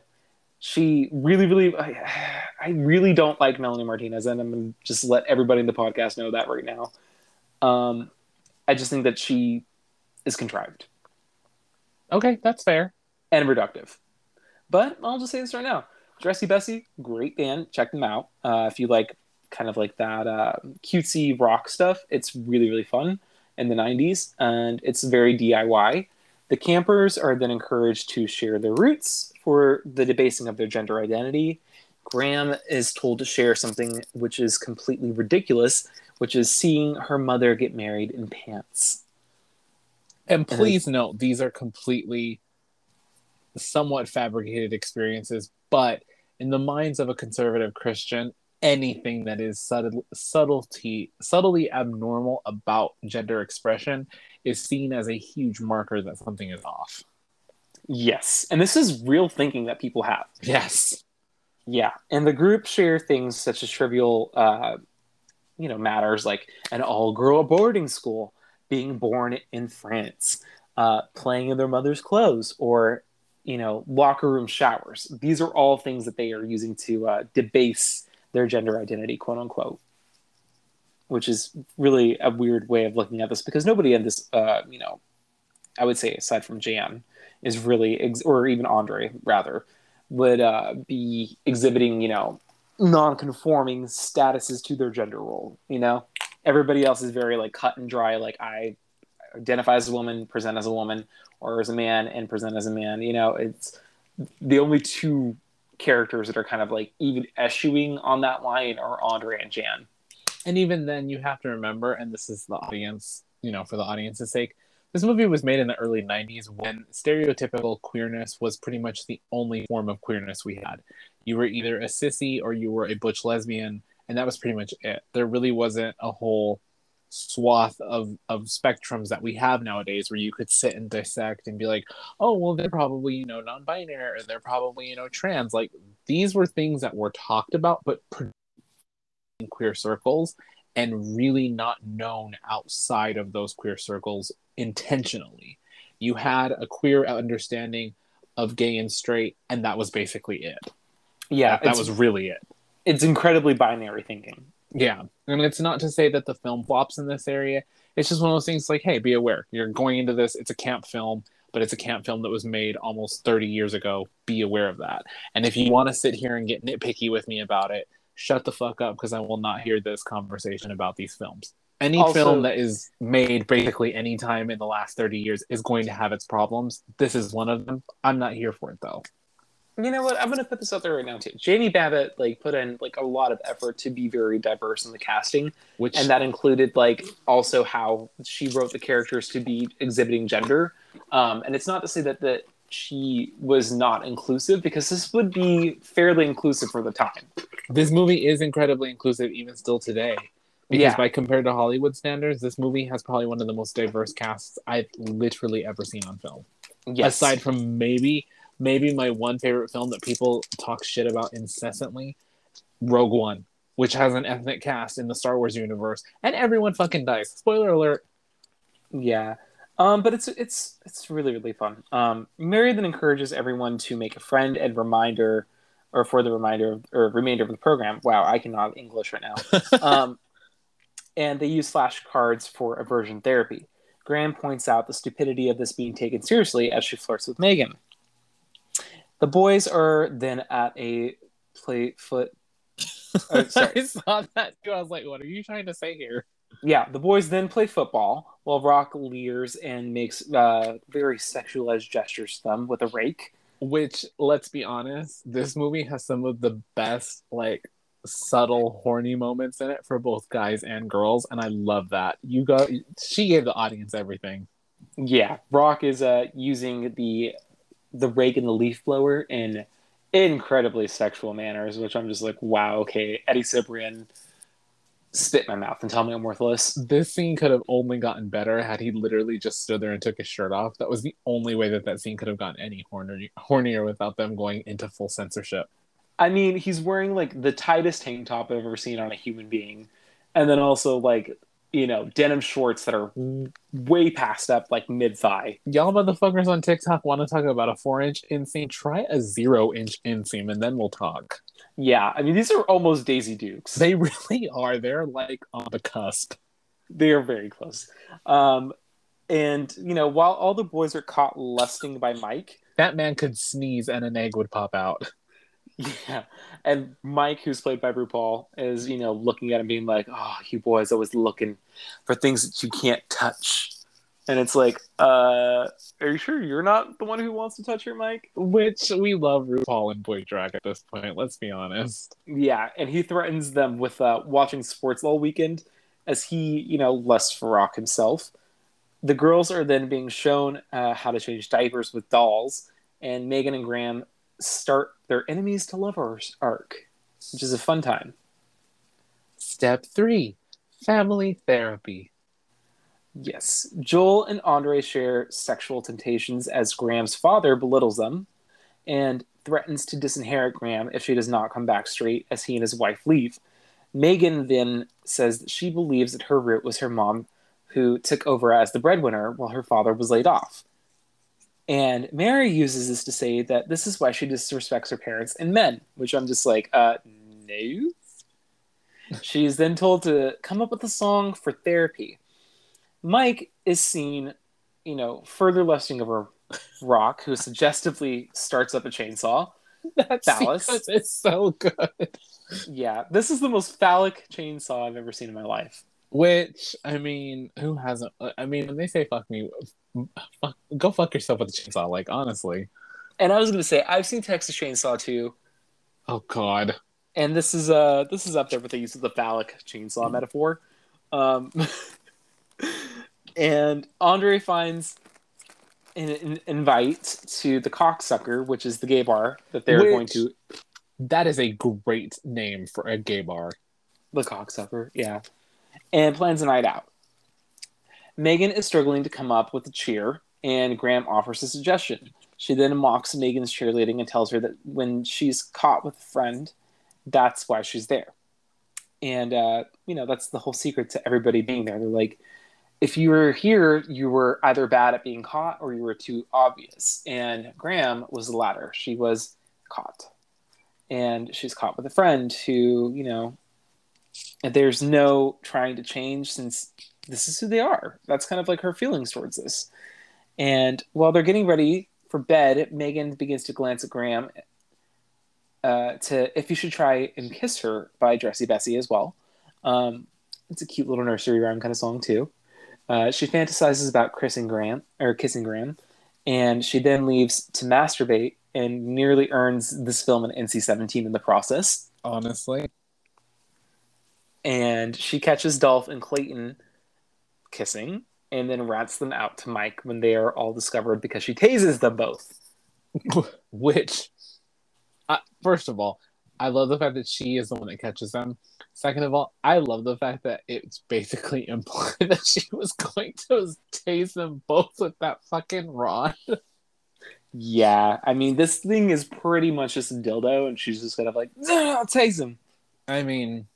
[SPEAKER 1] She really, really, I, I really don't like Melanie Martinez, and I'm gonna just let everybody in the podcast know that right now. Um, I just think that she is contrived
[SPEAKER 2] Okay, that's fair.
[SPEAKER 1] and reductive. But I'll just say this right now: Dressy Bessy, great band. Check them out uh, if you like kind of like that uh, cutesy rock stuff. It's really, really fun in the '90s, and it's very DIY. The campers are then encouraged to share their roots for the debasing of their gender identity. Graham is told to share something which is completely ridiculous, which is seeing her mother get married in pants.
[SPEAKER 2] And please note, these are completely somewhat fabricated experiences, but in the minds of a conservative Christian, anything that is subtle, subtlety, subtly abnormal about gender expression is seen as a huge marker that something is off.
[SPEAKER 1] Yes, and this is real thinking that people have.
[SPEAKER 2] Yes.
[SPEAKER 1] Yeah, and the group share things such as trivial, uh, you know, matters like an all-girl boarding school, being born in France, uh, playing in their mother's clothes, or you know, locker room showers. These are all things that they are using to uh, debase their gender identity, quote unquote. Which is really a weird way of looking at this because nobody in this, uh, you know, I would say aside from Jan, is really, ex- or even Andre rather, would uh, be exhibiting, you know, non-conforming statuses to their gender role. You know, everybody else is very like cut and dry. Like I identify as a woman, present as a woman, or as a man and present as a man. You know, it's the only two characters that are kind of like even eschewing on that line are Andre and Jan.
[SPEAKER 2] And even then, you have to remember, and this is the audience, you know, for the audience's sake, this movie was made in the early 90s when stereotypical queerness was pretty much the only form of queerness we had. You were either a sissy or you were a butch lesbian, and that was pretty much it. There really wasn't a whole swath of, of spectrums that we have nowadays where you could sit and dissect and be like, oh, well, they're probably, you know, non binary or they're probably, you know, trans. Like, these were things that were talked about, but in queer circles and really not known outside of those queer circles intentionally. You had a queer understanding of gay and straight, and that was basically it.
[SPEAKER 1] Yeah,
[SPEAKER 2] that
[SPEAKER 1] it's,
[SPEAKER 2] was really it.
[SPEAKER 1] it's incredibly binary thinking.
[SPEAKER 2] Yeah. And it's not to say that the film flops in this area. It's just one of those things like, hey, be aware. You're going into this, it's a camp film, but it's a camp film that was made almost 30 years ago. Be aware of that. And if you want to sit here and get nitpicky with me about it, shut the fuck up because I will not hear this conversation about these films. Any
[SPEAKER 1] Also-
[SPEAKER 2] film that is made basically any time in the last 30 years is going to have its problems. This is one of them. I'm not here for it though.
[SPEAKER 1] You know what? I'm gonna put this out there right now too. Jamie Babbit like put in like a lot of effort to be very diverse in the casting,
[SPEAKER 2] Which
[SPEAKER 1] and that included like also how she wrote the characters to be exhibiting gender. Um, and it's not to say that that she was not inclusive because this would be fairly inclusive for the time.
[SPEAKER 2] this movie is incredibly inclusive even still today. Because
[SPEAKER 1] Yeah.
[SPEAKER 2] by compared to Hollywood standards, this movie has probably one of the most diverse casts I've literally ever seen on film.
[SPEAKER 1] Yes.
[SPEAKER 2] Aside from maybe maybe my one favorite film that people talk shit about incessantly, Rogue One, which has an ethnic cast in the Star Wars universe, and everyone fucking dies. Spoiler alert.
[SPEAKER 1] Yeah. Um, but it's it's it's really really fun. Um, Mary then encourages everyone to make a friend and reminder, or for the reminder of, or remainder of the program. Wow, I cannot English right now. um, and they use flashcards for aversion therapy. Graham points out the stupidity of this being taken seriously as she flirts with Megan. The boys are then at a play foot. Oh, sorry.
[SPEAKER 2] I saw that too. I was like, what are you trying to say here?
[SPEAKER 1] Yeah, the boys then play football while Rock leers and makes uh, very sexualized gestures to them with a rake.
[SPEAKER 2] Which, let's be honest, this movie has some of the best, like, subtle horny moments in it for both guys and girls, and I love that. You got she gave the audience everything.
[SPEAKER 1] Yeah, Rock is uh, using the the rake and the leaf blower in incredibly sexual manners, which I'm just like, wow, okay, Eddie Cibrian, spit my mouth and tell me I'm worthless.
[SPEAKER 2] This scene could have only gotten better had he literally just stood there and took his shirt off. That was the only way that that scene could have gotten any hornier, hornier without them going into full censorship.
[SPEAKER 1] I mean, he's wearing like the tightest tank top I've ever seen on a human being, and then also like you know denim shorts that are way past up like mid thigh.
[SPEAKER 2] Y'all motherfuckers on TikTok want to talk about a four inch inseam? Try a zero inch inseam, and then we'll talk.
[SPEAKER 1] Yeah, I mean these are almost Daisy Dukes.
[SPEAKER 2] They really are. They're like on the cusp.
[SPEAKER 1] They are very close. Um, and you know, while all the boys are caught lusting by Mike,
[SPEAKER 2] that man could sneeze and an egg would pop out.
[SPEAKER 1] Yeah, and Mike, who's played by RuPaul, is you know looking at him, being like, "Oh, you boys always looking for things that you can't touch," and it's like, "Uh, are you sure you're not the one who wants to touch her, Mike?"
[SPEAKER 2] Which we love RuPaul and boy drag at this point. Let's be honest.
[SPEAKER 1] Yeah, and he threatens them with uh, watching sports all weekend, as he you know lusts for Rock himself. The girls are then being shown uh, how to change diapers with dolls, and Megan and Graham start their enemies to lovers arc, which is a fun time.
[SPEAKER 2] Step three family therapy.
[SPEAKER 1] Yes, Joel and Andre share sexual temptations as Graham's father belittles them and threatens to disinherit Graham if she does not come back straight as he and his wife leave. Megan then says that she believes that her root was her mom, who took over as the breadwinner while her father was laid off. And Mary uses this to say that this is why she disrespects her parents and men, which I'm just like, uh, no. She's then told to come up with a song for therapy. Mike is seen, you know, further lusting over Rock, who suggestively starts up a chainsaw.
[SPEAKER 2] That's phallus is so good.
[SPEAKER 1] Yeah, this is the most phallic chainsaw I've ever seen in my life.
[SPEAKER 2] Which I mean, who hasn't? I mean, when they say "fuck me," fuck, go fuck yourself with a chainsaw. Like honestly.
[SPEAKER 1] And I was gonna say I've seen Texas Chainsaw too.
[SPEAKER 2] Oh God.
[SPEAKER 1] And this is uh this is up there with the use of the phallic chainsaw mm. metaphor. Um, and Andre finds an, an, invite to the cocksucker, which is the gay bar that they're which, going to.
[SPEAKER 2] That is a great name for a gay bar.
[SPEAKER 1] The cocksucker, yeah. And plans a night out. Megan is struggling to come up with a cheer, and Graham offers a suggestion. She then mocks Megan's cheerleading and tells her that when she's caught with a friend, that's why she's there. And, uh, you know, that's the whole secret to everybody being there. They're like, if you were here, you were either bad at being caught or you were too obvious. And Graham was the latter. She was caught. And she's caught with a friend who, you know, there's no trying to change since this is who they are. That's kind of like her feelings towards this. And while they're getting ready for bed, Megan begins to glance at Graham uh, to if you should try and kiss her by Dressy Bessy as well. Um, it's a cute little nursery rhyme kind of song too. Uh, she fantasizes about kissing Graham or kissing Graham, and she then leaves to masturbate and nearly earns this film an NC-17 in the process.
[SPEAKER 2] Honestly,
[SPEAKER 1] and she catches Dolph and Clayton kissing and then rats them out to Mike when they are all discovered because she tases them both.
[SPEAKER 2] Which, uh, first of all, I love the fact that she is the one that catches them. Second of all, I love the fact that it's basically implied that she was going to tase them both with that fucking rod.
[SPEAKER 1] Yeah, I mean, this thing is pretty much just a dildo, and she's just kind of like, I'll tase him.
[SPEAKER 2] I mean,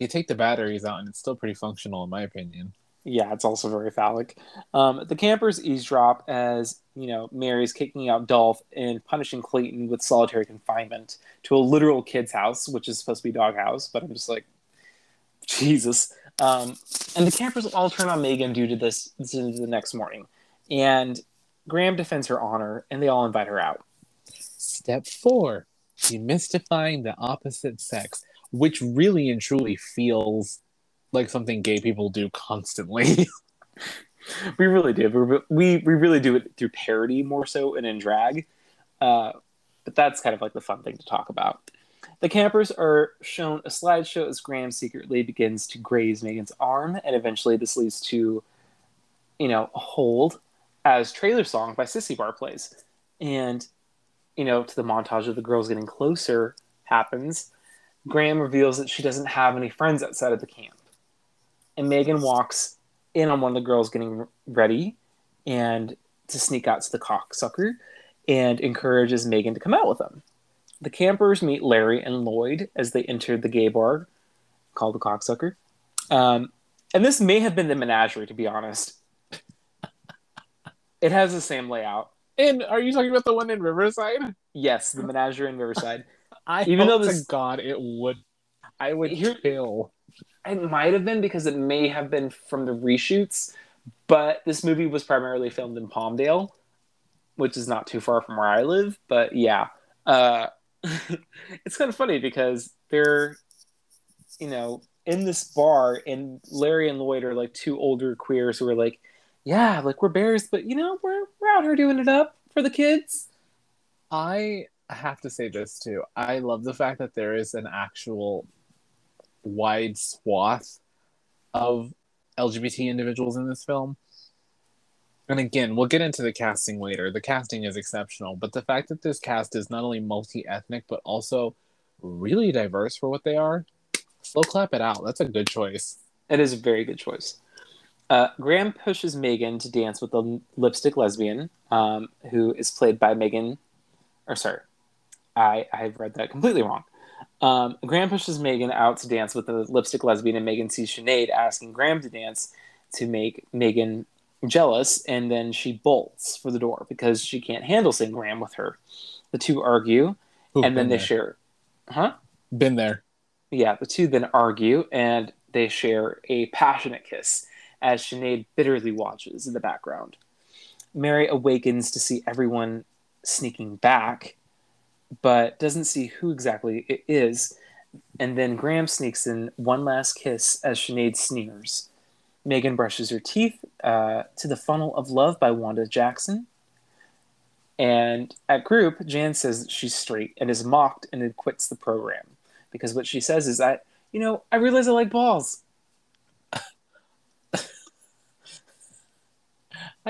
[SPEAKER 2] you take the batteries out, and it's still pretty functional, in my opinion.
[SPEAKER 1] Yeah, it's also very phallic. Um, the campers eavesdrop as you know Mary's kicking out Dolph and punishing Clayton with solitary confinement to a literal kid's house, which is supposed to be doghouse. But I'm just like, Jesus. Um, and the campers all turn on Megan due to this, this the next morning. And Graham defends her honor, and they all invite her out.
[SPEAKER 2] Step four demystifying the opposite sex, which really and truly feels like something gay people do constantly.
[SPEAKER 1] we really do. We, we really do it through parody more so and in drag. Uh, but that's kind of like the fun thing to talk about. The campers are shown a slideshow as Graham secretly begins to graze Megan's arm, and eventually this leads to, you know, a hold as trailer song by Sissy Bar plays. And, you know, to the montage of the girls getting closer happens. Graham reveals that she doesn't have any friends outside of the camp. And Megan walks in on one of the girls getting ready and to sneak out to the cocksucker and encourages Megan to come out with them. The campers meet Larry and Lloyd as they enter the gay bar called the Cocksucker. Um, and this may have been the menagerie, to be honest. it has the same layout.
[SPEAKER 2] And are you talking about the one in Riverside?
[SPEAKER 1] Yes, the menagerie in Riverside.
[SPEAKER 2] I even though this God it would, I would Here, kill.
[SPEAKER 1] It might have been because it may have been from the reshoots, but this movie was primarily filmed in Palmdale, which is not too far from where I live. But yeah, uh, it's kind of funny because they're, you know, in this bar, and Larry and Lloyd are like two older queers who are like, yeah, like we're bears, but you know, we're we're out here doing it up for the kids.
[SPEAKER 2] I have to say this too. I love the fact that there is an actual wide swath of LGBT individuals in this film. And again, we'll get into the casting later. The casting is exceptional, but the fact that this cast is not only multi ethnic, but also really diverse for what they are, slow clap it out. That's a good choice.
[SPEAKER 1] It is a very good choice. Uh, Graham pushes Megan to dance with the lipstick lesbian, um, who is played by Megan. Or sorry, I I've read that completely wrong. Um, Graham pushes Megan out to dance with the lipstick lesbian, and Megan sees Sinead asking Graham to dance to make Megan jealous, and then she bolts for the door because she can't handle seeing Graham with her. The two argue, Ooh, and then they there. share. Huh?
[SPEAKER 2] Been there.
[SPEAKER 1] Yeah, the two then argue, and they share a passionate kiss as Sinead bitterly watches in the background. Mary awakens to see everyone sneaking back, but doesn't see who exactly it is. And then Graham sneaks in one last kiss as Sinead sneers. Megan brushes her teeth uh, to the Funnel of Love by Wanda Jackson. And at group, Jan says she's straight and is mocked and then quits the program because what she says is that, you know, I realize I like balls.
[SPEAKER 2] I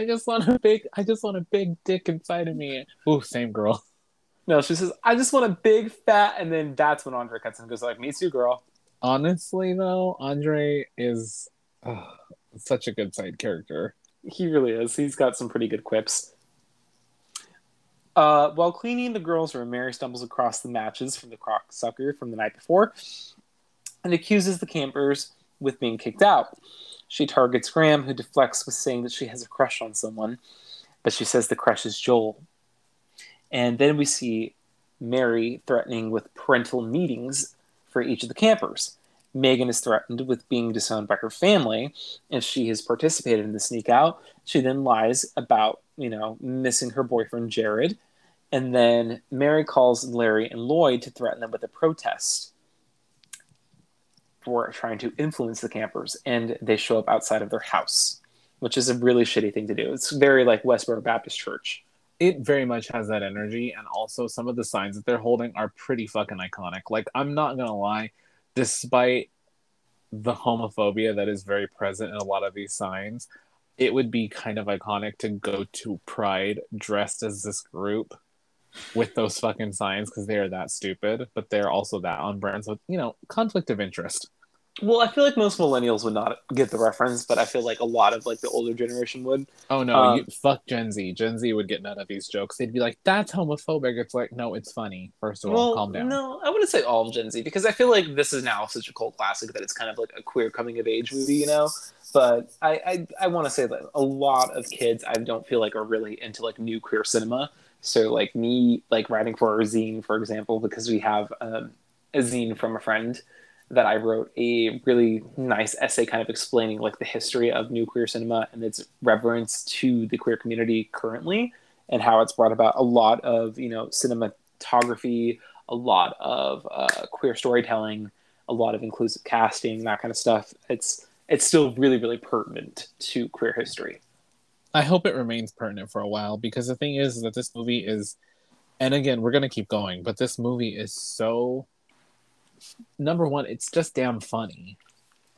[SPEAKER 2] just want a big, I just want a big dick inside of me. Ooh, same girl.
[SPEAKER 1] No, she says, I just want a big fat, and then that's when Andre cuts in and goes like, "Me too, girl."
[SPEAKER 2] Honestly, though, Andre is oh, such a good side character.
[SPEAKER 1] He really is. He's got some pretty good quips. Uh, while cleaning the girls' room, Mary stumbles across the matches from the crock sucker from the night before and accuses the campers with being kicked out. She targets Graham, who deflects with saying that she has a crush on someone, but she says the crush is Joel. And then we see Mary threatening with parental meetings for each of the campers. Megan is threatened with being disowned by her family if she has participated in the sneak out. She then lies about, you know, missing her boyfriend Jared. And then Mary calls Larry and Lloyd to threaten them with a protest for trying to influence the campers. And they show up outside of their house, which is a really shitty thing to do. It's very like Westboro Baptist Church.
[SPEAKER 2] It very much has that energy. And also, some of the signs that they're holding are pretty fucking iconic. Like, I'm not to lie despite the homophobia that is very present in a lot of these signs, it would be kind of iconic to go to Pride dressed as this group with those fucking signs because they are that stupid, but they're also that on brand. So, you know, conflict of interest.
[SPEAKER 1] Well, I feel like most millennials would not get the reference, but I feel like a lot of like the older generation would.
[SPEAKER 2] Oh no, um, you, fuck Gen Z. Gen Z would get none of these jokes. They'd be like, "That's homophobic." It's like, no, it's funny. First of all, well, calm down.
[SPEAKER 1] No, I wouldn't say all of Gen Z because I feel like this is now such a cult classic that it's kind of like a queer coming of age movie, you know. But I I, I want to say that a lot of kids I don't feel like are really into like new queer cinema. So like me, like writing for our zine, for example, because we have um, a zine from a friend that I wrote a really nice essay kind of explaining like the history of new queer cinema and its reverence to the queer community currently and how it's brought about a lot of you know cinematography a lot of uh, queer storytelling a lot of inclusive casting that kind of stuff it's it's still really really pertinent to queer history
[SPEAKER 2] I hope it remains pertinent for a while because the thing is that this movie is, and again, we're going to keep going, but this movie is so. Number one, it's just damn funny.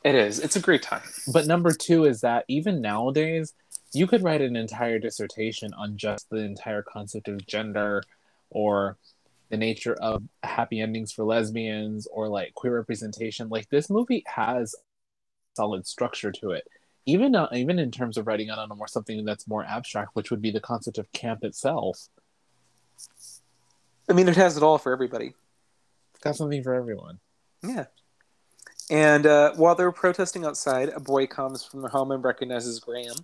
[SPEAKER 1] it is it's a great time
[SPEAKER 2] But number two is that even nowadays, you could write an entire dissertation on just the entire concept of gender or the nature of happy endings for lesbians or like queer representation. Like this movie has solid structure to it. Even uh, even in terms of writing on a more something that's more abstract, which would be the concept of camp itself.
[SPEAKER 1] i mean it has it all for everybody
[SPEAKER 2] It's got something for everyone.
[SPEAKER 1] Yeah. And uh, while they're protesting outside, a boy comes from their home and recognizes Graham,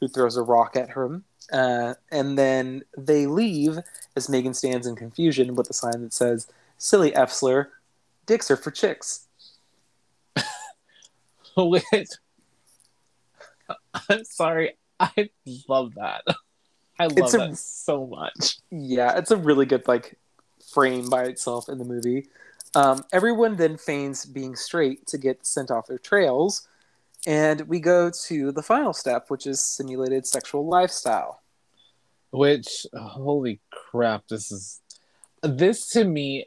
[SPEAKER 1] who throws a rock at him. Uh, and then they leave as Megan stands in confusion with a sign that says, Silly Efsler, dicks are for chicks.
[SPEAKER 2] Which I'm sorry, I love that. I love
[SPEAKER 1] It's a-
[SPEAKER 2] that so much.
[SPEAKER 1] Yeah, it's a really good like frame by itself in the movie. Um, everyone then feigns being straight to get sent off their trails, and we go to the final step, which is simulated sexual lifestyle.
[SPEAKER 2] Which holy crap, this is this to me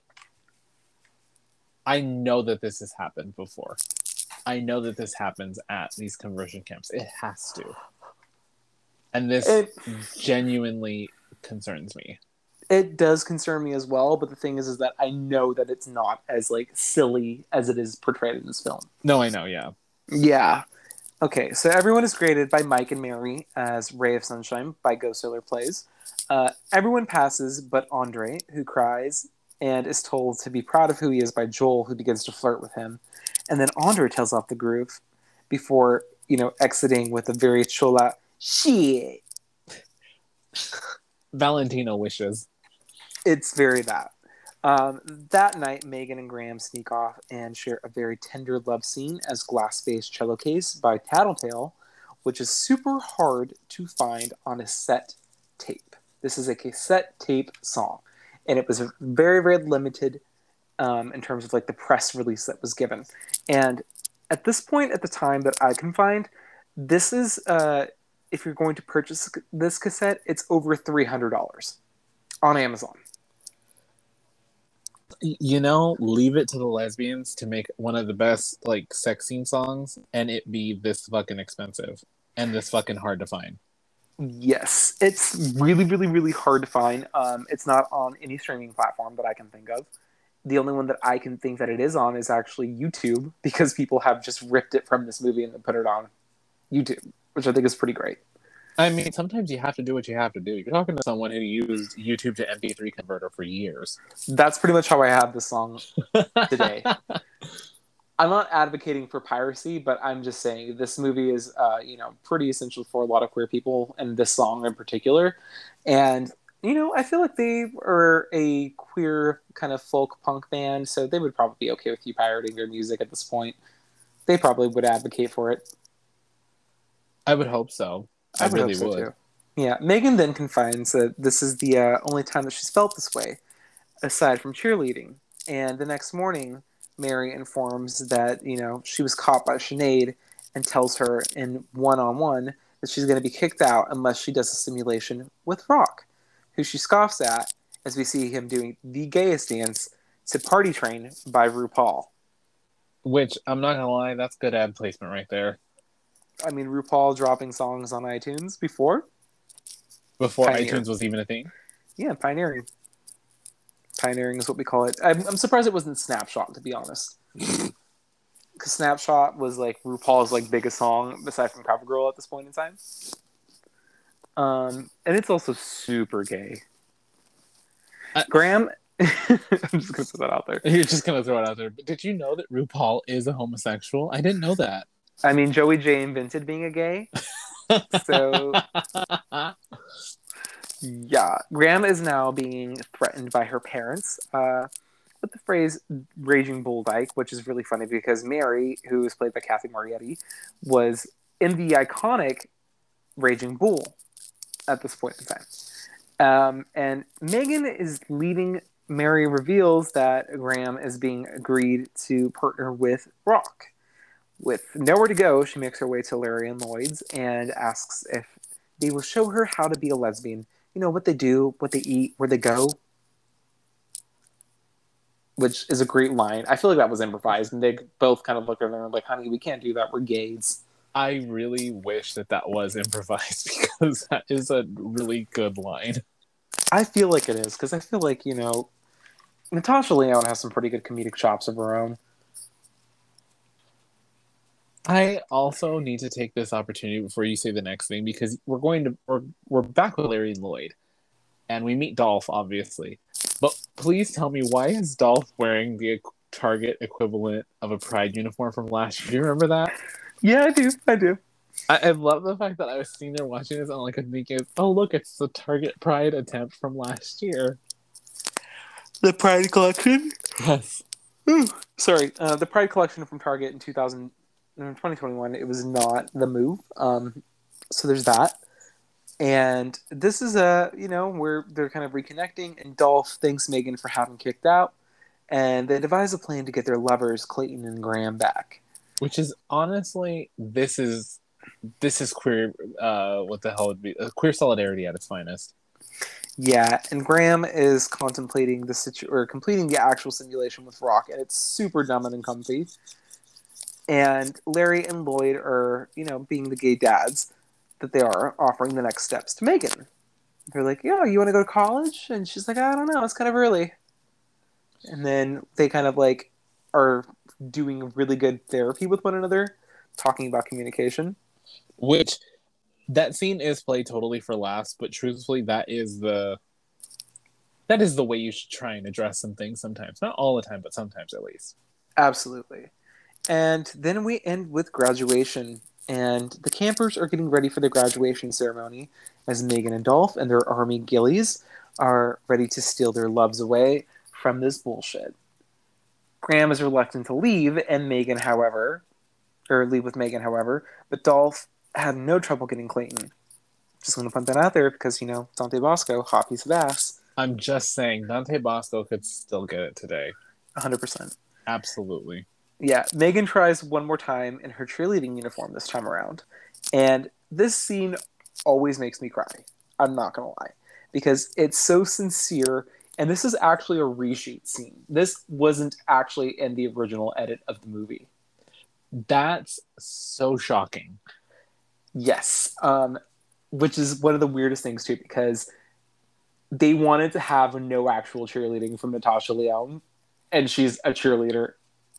[SPEAKER 2] I know that this has happened before. I know that this happens at these conversion camps. It has to. And this
[SPEAKER 1] It,
[SPEAKER 2] genuinely concerns me.
[SPEAKER 1] It does concern me as well, but the thing is, is that I know that it's not as like silly as it is portrayed in this film.
[SPEAKER 2] No, I know, yeah.
[SPEAKER 1] Yeah. Okay, so everyone is graded by Mike and Mary as Ray of Sunshine by Go Sailor Plays. Uh, everyone passes but Andre, who cries and is told to be proud of who he is by Joel, who begins to flirt with him. And then Andre tells off the groove before, you know, exiting with a very chola shit.
[SPEAKER 2] Valentino wishes.
[SPEAKER 1] It's very that. Um, that night, Megan and Graham sneak off and share a very tender love scene as Glass Vase Cello Case by Tattletale, which is super hard to find on a set tape. This is a cassette tape song, and it was very, very limited um, in terms of like the press release that was given. And at this point, at the time that I can find, this is uh, if you're going to purchase this cassette, it's over three hundred dollars on Amazon.
[SPEAKER 2] You know, leave it to the lesbians to make one of the best like sex scene songs and it be this fucking expensive and this fucking hard to find.
[SPEAKER 1] Yes, it's really, really, really hard to find. Um, it's not on any streaming platform that I can think of. The only one that I can think that it is on is actually YouTube because people have just ripped it from this movie and put it on YouTube, which I think is pretty great.
[SPEAKER 2] I mean, sometimes you have to do what you have to do. You're talking to someone who used YouTube to MP3 converter for years.
[SPEAKER 1] That's pretty much how I have this song today. I'm not advocating for piracy, but I'm just saying this movie is, uh, you know, pretty essential for a lot of queer people, and this song in particular. And you know, I feel like they are a queer kind of folk punk band, so they would probably be okay with you pirating their music at this point. They probably would advocate for it.
[SPEAKER 2] I would hope so. I,
[SPEAKER 1] would
[SPEAKER 2] really
[SPEAKER 1] so,
[SPEAKER 2] would.
[SPEAKER 1] too. Yeah, Megan then confides that this is the uh, only time that she's felt this way, aside from cheerleading. And the next morning, Mary informs that you know she was caught by Sinead and tells her in one on one that she's going to be kicked out unless she does a simulation with Rock, who she scoffs at as we see him doing the gayest dance to "Party Train" by RuPaul.
[SPEAKER 2] Which I'm not gonna lie, that's good ad placement right there.
[SPEAKER 1] I mean, RuPaul dropping songs on iTunes before.
[SPEAKER 2] Before iTunes was even a thing.
[SPEAKER 1] Yeah, pioneering. Pioneering is what we call it. I'm, I'm surprised it wasn't Snapshot, to be honest. Because Snapshot was like RuPaul's like biggest song aside from CoverGirl at this point in time. Um, and it's also super gay.
[SPEAKER 2] I-
[SPEAKER 1] Graham, I'm just gonna put that out there.
[SPEAKER 2] You're just gonna throw it out there. But did you know that RuPaul is a homosexual? I didn't know that.
[SPEAKER 1] I mean, Joey J invented being a gay, so yeah, Graham is now being threatened by her parents. Uh, with the phrase "raging bull dyke," which is really funny because Mary, who is played by Cathy Moriarty, was in the iconic Raging Bull at this point in time. Um, and Megan is leaving. Mary reveals that Graham is being agreed to partner with Rock. With nowhere to go, she makes her way to Larry and Lloyd's and asks if they will show her how to be a lesbian. You know, what they do, what they eat, where they go. Which is a great line. I feel like that was improvised, and they both kind of look at her and are like, honey, we can't do that. We're gays.
[SPEAKER 2] I really wish that that was improvised because that is a really good line.
[SPEAKER 1] I feel like it is because I feel like you know, Natasha Lyonne has some pretty good comedic chops of her own.
[SPEAKER 2] I also need to take this opportunity before you say the next thing because we're going to we're, we're back with Larry and Lloyd, and we meet Dolph obviously. But please tell me why is Dolph wearing the Target equivalent of a Pride uniform from last year? Do you remember that?
[SPEAKER 1] Yeah, I do. I do.
[SPEAKER 2] I, I love the fact that I was sitting there watching this and all I could think is, oh look, it's the Target Pride attempt from last year.
[SPEAKER 1] The Pride collection.
[SPEAKER 2] Yes.
[SPEAKER 1] Ooh, sorry, uh, the Pride collection from Target in 2000, in 2021. It was not the move. Um, so there's that. And this is a, you know, where they're kind of reconnecting, and Dolph thanks Megan for having kicked out, and they devise a plan to get their lovers, Clayton and Graham, back.
[SPEAKER 2] Which is honestly, this is this is queer. Uh, what the hell would be uh, queer solidarity at its finest?
[SPEAKER 1] Yeah, and Graham is contemplating the situ or completing the actual simulation with Rock, and it's super dumb and uncomfy. And Larry and Lloyd are, you know, being the gay dads that they are, offering the next steps to Megan. They're like, "Yo, you want to go to college?" And she's like, "I don't know, it's kind of early." And then they kind of like are doing really good therapy with one another, talking about communication.
[SPEAKER 2] Which that scene is played totally for laughs, but truthfully, that is the that is the way you should try and address some things sometimes. Not all the time, but sometimes at least.
[SPEAKER 1] Absolutely. And then we end with graduation, and the campers are getting ready for the graduation ceremony as Megan and Dolph and their army gillies are ready to steal their loves away from this bullshit. Graham is reluctant to leave, and Megan, however, or leave with Megan, however, but Dolph had no trouble getting Clayton. Just going to put that out there because, you know, Dante Basco, hot piece of ass.
[SPEAKER 2] I'm just saying, Dante Basco could still get it today.
[SPEAKER 1] 100%.
[SPEAKER 2] Absolutely.
[SPEAKER 1] Yeah, Megan tries one more time in her cheerleading uniform this time around. And this scene always makes me cry. I'm not going to lie. Because it's so sincere. And this is actually a reshoot scene. This wasn't actually in the original edit of the movie.
[SPEAKER 2] That's so shocking.
[SPEAKER 1] Yes. Um, which is one of the weirdest things, too, because they wanted to have no actual cheerleading from Natasha Lyonne. And she's a cheerleader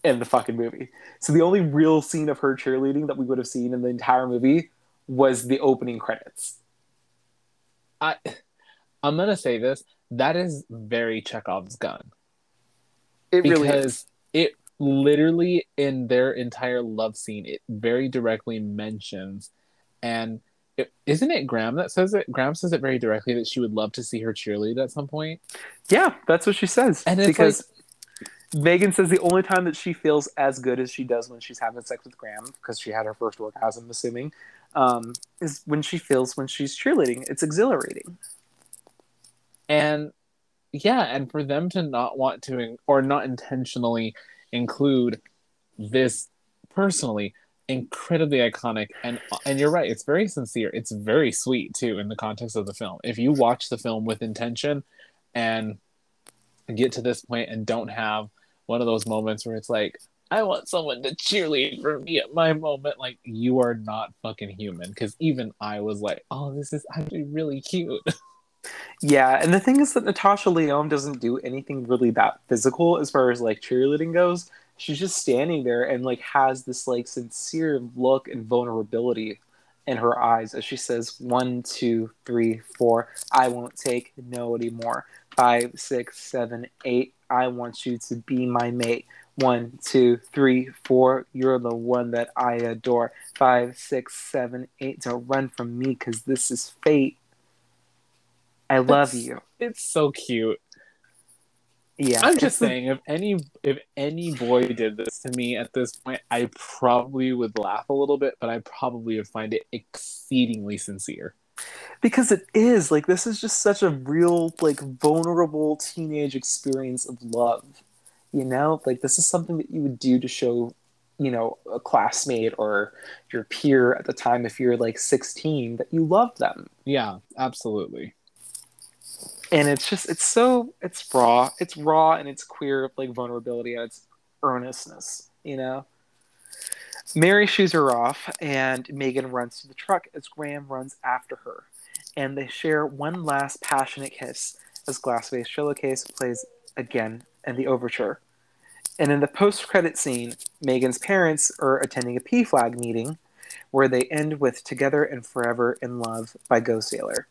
[SPEAKER 1] in the fucking movie. So the only real scene of her cheerleading that we would have seen in the entire movie was the opening credits.
[SPEAKER 2] I I'm gonna say this. That is very Chekhov's gun.
[SPEAKER 1] It really is.
[SPEAKER 2] it literally in their entire love scene, it very directly mentions, and it, isn't it Graham that says it? Graham says it very directly that she would love to see her cheerlead at some point.
[SPEAKER 1] Yeah, that's what she says.
[SPEAKER 2] And it's
[SPEAKER 1] because Megan says the only time that she feels as good as she does when she's having sex with Graham, because she had her first orgasm, assuming, um, is when she feels when she's cheerleading. It's exhilarating.
[SPEAKER 2] and yeah and for them to not want to in- or not intentionally include this personally incredibly iconic and and you're right it's very sincere it's very sweet too in the context of the film if you watch the film with intention and get to this point and don't have one of those moments where it's like i want someone to cheerlead for me at my moment like you are not fucking human because even i was like oh this is actually really cute
[SPEAKER 1] Yeah, and the thing is that Natasha Lyonne doesn't do anything really that physical as far as like cheerleading goes. She's just standing there and like has this like sincere look and vulnerability in her eyes as she says, one, two, three, four, I won't take no anymore. Five, six, seven, eight, I want you to be my mate. One, two, three, four, you're the one that I adore. Five, six, seven, eight, don't run from me because this is fate. I love
[SPEAKER 2] It's-
[SPEAKER 1] you.
[SPEAKER 2] it's so cute
[SPEAKER 1] Yeah,
[SPEAKER 2] I'm just saying, if any if any boy did this to me at this point, I probably would laugh a little bit, but I probably would find it exceedingly sincere.
[SPEAKER 1] Because it is like this is just such a real like vulnerable teenage experience of love you know? Like this is something that you would do to show you know a classmate or your peer at the time if you're like 16 that you love them.
[SPEAKER 2] Yeah, absolutely.
[SPEAKER 1] and it's just it's so it's raw it's raw and it's queer like vulnerability and it's earnestness you know mary shoos her off and megan runs to the truck as graham runs after her. And they share one last passionate kiss as glass-faced showcase plays again in the overture. And in the post-credit scene megan's parents are attending a p-flag meeting where they end with together and forever in love by Go Sailor.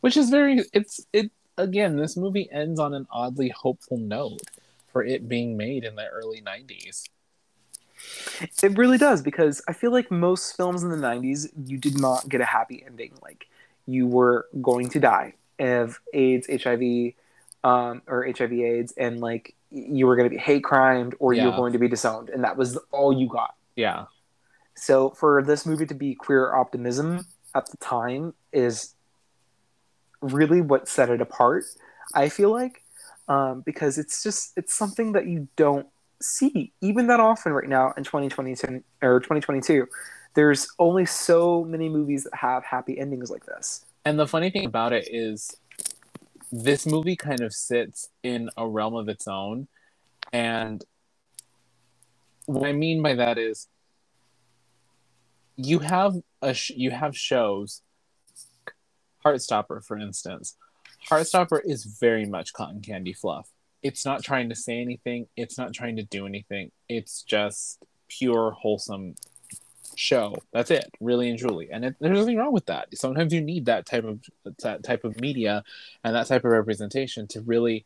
[SPEAKER 2] Which is very it's it again, this movie ends on an oddly hopeful note for it being made in the early 90s.
[SPEAKER 1] It really does because I feel like most films in the 90s, you did not get a happy ending. Like you were going to die of AIDS, HIV, um, or HIV/AIDS, and like you were going to be hate crimed or you were going to be disowned, and that was all you got.
[SPEAKER 2] Yeah.
[SPEAKER 1] So for this movie to be queer optimism at the time is really what set it apart. I feel like um, because it's just it's something that you don't see even that often right now in 2022 or 2022. There's only so many movies that have happy endings like this.
[SPEAKER 2] And the funny thing about it is, this movie kind of sits in a realm of its own. And what I mean by that is, you have a sh- you have shows. Heartstopper, for instance, Heartstopper is very much cotton candy fluff. It's not trying to say anything. It's not trying to do anything. It's just pure wholesome show. That's it, really and truly. And it, there's nothing wrong with that. Sometimes you need that type of that type of media and that type of representation to really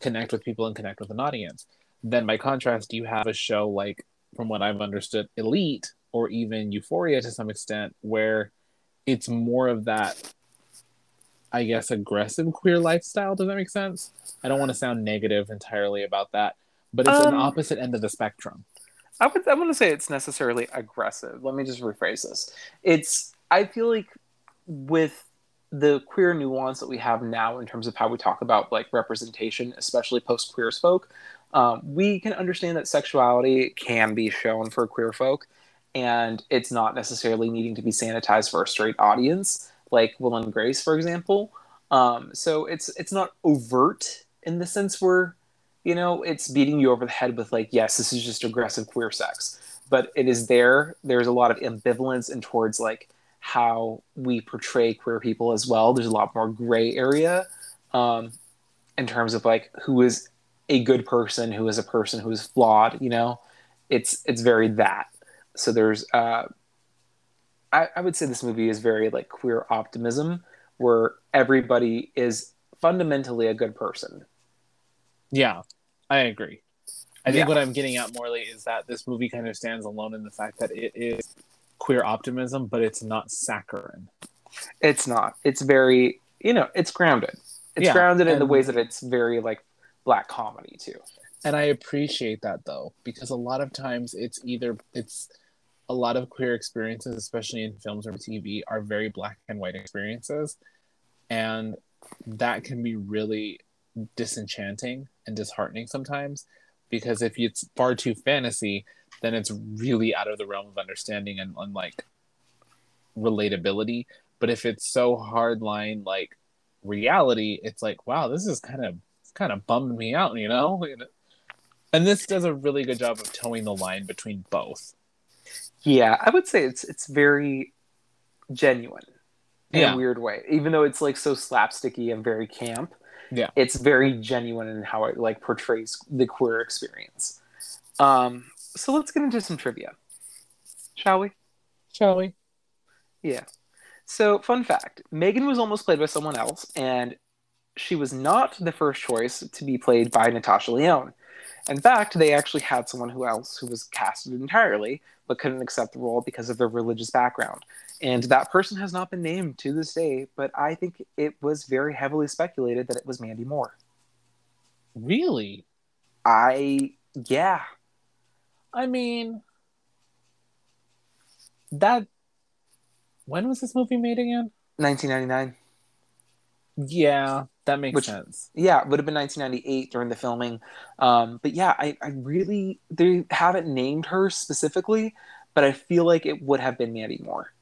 [SPEAKER 2] connect with people and connect with an audience. Then, by contrast, you have a show like, from what I've understood, Elite or even Euphoria to some extent, where it's more of that, I guess, aggressive queer lifestyle. Does that make sense? I don't want to sound negative entirely about that, but it's an
[SPEAKER 1] Um,
[SPEAKER 2] opposite end of the spectrum.
[SPEAKER 1] I would I wouldn't say it's necessarily aggressive. Let me just rephrase this. It's I feel like with the queer nuance that we have now in terms of how we talk about like representation, especially post queer folk, um, we can understand that sexuality can be shown for queer folk, and it's not necessarily needing to be sanitized for a straight audience, like Will and Grace, for example. Um, so it's it's not overt in the sense where you know it's beating you over the head with like yes this is just aggressive queer sex. But it is there. There's a lot of ambivalence and towards like how we portray queer people as well. There's a lot more gray area um, in terms of like who is a good person who is a person who is flawed you know? It's it's very that. So there's uh I, I would say this movie is very like queer optimism where everybody is fundamentally a good person
[SPEAKER 2] Yeah, I agree. I think
[SPEAKER 1] Yeah.
[SPEAKER 2] what I'm getting at morely is that this movie kind of stands alone in the fact that it is queer optimism, but it's not saccharine.
[SPEAKER 1] It's not. It's very, you know, it's grounded. It's
[SPEAKER 2] Yeah,
[SPEAKER 1] grounded in the ways that it's very like black comedy too.
[SPEAKER 2] And I appreciate that though, because a lot of times it's either it's a lot of queer experiences, especially in films or TV, are very black and white experiences. And that can be really disenchanting and disheartening sometimes because if it's far too fantasy, then it's really out of the realm of understanding and, and like relatability. But if it's so hardline like reality, it's like, wow, this is kind of kind of bummed me out, you know? And this does a really good job of towing the line between both.
[SPEAKER 1] Yeah, I would say it's it's very genuine in
[SPEAKER 2] Yeah.
[SPEAKER 1] a weird way. Even though it's like so slapsticky and very camp,
[SPEAKER 2] Yeah.
[SPEAKER 1] it's very genuine in how it like portrays the queer experience. Um, so let's get into some trivia, shall we?
[SPEAKER 2] Shall we?
[SPEAKER 1] Yeah. So, fun fact Megan was almost played by someone else, and she was not the first choice to be played by Natasha Lyonne. In fact, they actually had someone who else who was casted entirely, but couldn't accept the role because of their religious background. And that person has not been named to this day, but I think it was very heavily speculated that it was Mandy Moore.
[SPEAKER 2] Really?
[SPEAKER 1] I yeah.
[SPEAKER 2] I mean, that. When was this movie made again?
[SPEAKER 1] 1999.
[SPEAKER 2] Yeah, that makes
[SPEAKER 1] Which-
[SPEAKER 2] sense.
[SPEAKER 1] Yeah, it would have been 1998 during the filming. Um, but yeah, I, I really they haven't named her specifically, but I feel like it would have been Mandy Moore.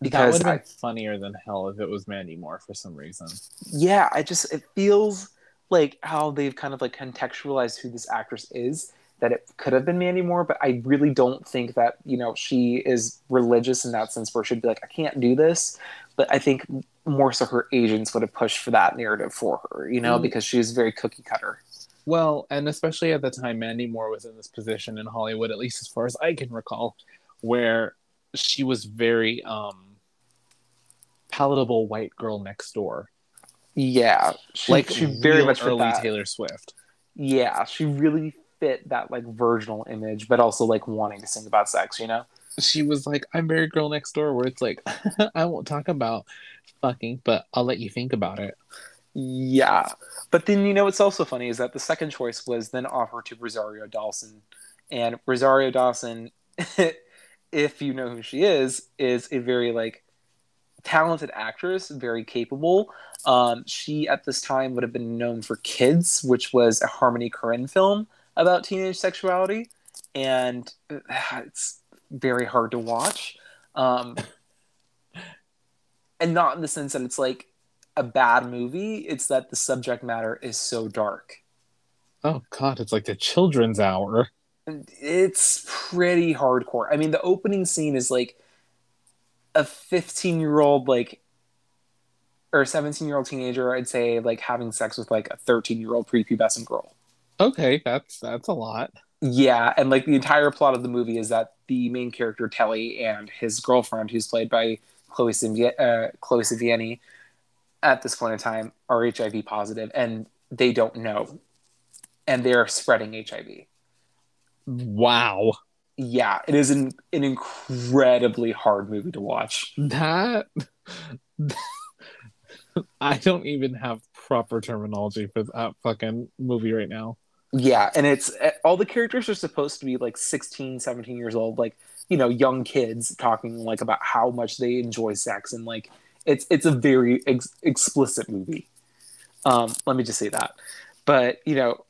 [SPEAKER 1] Because that
[SPEAKER 2] would have
[SPEAKER 1] I,
[SPEAKER 2] been funnier than hell if it was Mandy Moore for some reason.
[SPEAKER 1] yeah, I just it feels like how they've kind of like contextualized who this actress is that it could have been Mandy Moore, but I really don't think that you know she is religious in that sense where she'd be like, I can't do this. But I think more so her agents would have pushed for that narrative for her, you know,
[SPEAKER 2] Mm.
[SPEAKER 1] because she's very cookie cutter.
[SPEAKER 2] Well, and especially at the time Mandy Moore was in this position in Hollywood, at least as far as I can recall, where she was very um palatable white girl next door.
[SPEAKER 1] Yeah, she,
[SPEAKER 2] like
[SPEAKER 1] she very much
[SPEAKER 2] early
[SPEAKER 1] that.
[SPEAKER 2] Taylor Swift.
[SPEAKER 1] Yeah, she really fit that like virginal image, but also like wanting to sing about sex. You know?
[SPEAKER 2] She was like, I'm very girl next door, where it's like, I won't talk about fucking, but I'll let you think about it.
[SPEAKER 1] Yeah, but then you know what's also funny is that the second choice was then offered to Rosario Dawson, and Rosario Dawson, if you know who she is, is a very like talented actress, very capable. Um, she at this time would have been known for Kids, which was a Harmony Korine film about teenage sexuality, and uh, it's very hard to watch. Um, and not in the sense that it's like a bad movie, it's that the subject matter is so dark.
[SPEAKER 2] Oh god, it's like the children's hour.
[SPEAKER 1] It's pretty hardcore. I mean, the opening scene is like a 15 year old, like, or 17 year old teenager, I'd say, like having sex with like a 13 year old prepubescent girl.
[SPEAKER 2] Okay, that's that's a lot.
[SPEAKER 1] Yeah, and like the entire plot of the movie is that the main character Telly and his girlfriend, who's played by Chloe Sevigny, uh, Chloe Sevigny, at this point in time are HIV positive, and they don't know, and they're spreading HIV.
[SPEAKER 2] Wow.
[SPEAKER 1] Yeah, it is an an incredibly hard movie to watch.
[SPEAKER 2] That I don't even have proper terminology for that fucking movie right now.
[SPEAKER 1] Yeah, and it's all the characters are supposed to be like 16, 17 years old, like you know, young kids talking like about how much they enjoy sex and like it's it's a very ex- explicit movie. Um, let me just say that. But you know,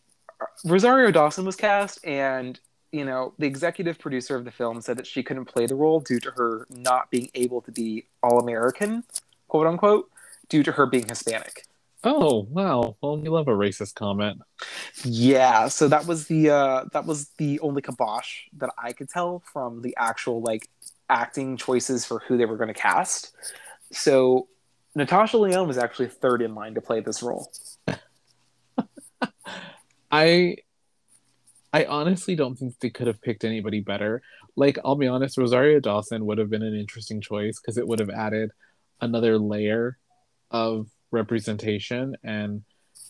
[SPEAKER 1] Rosario Dawson was cast, and you know, the executive producer of the film said that she couldn't play the role due to her not being able to be all American, quote unquote, due to her being Hispanic.
[SPEAKER 2] Oh wow! Well, you love a racist comment.
[SPEAKER 1] Yeah, so that was the uh that was the only kibosh that I could tell from the actual like acting choices for who they were going to cast. So Natasha Lyonne was actually third in line to play this role.
[SPEAKER 2] I I honestly don't think they could have picked anybody better. Like, I'll be honest, Rosario Dawson would have been an interesting choice because it would have added another layer of representation. And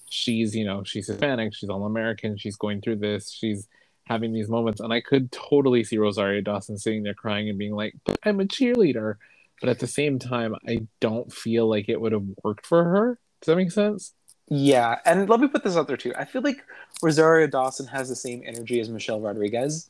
[SPEAKER 2] she's, you know, she's Hispanic, she's all American, she's going through this, she's having these moments. And I could totally see Rosario Dawson sitting there crying and being like, but I'm a cheerleader. But at the same time, I don't feel like it would have worked for her. Does that make sense?
[SPEAKER 1] Yeah, and let me put this out there too. I feel like Rosario Dawson has the same energy as Michelle Rodriguez.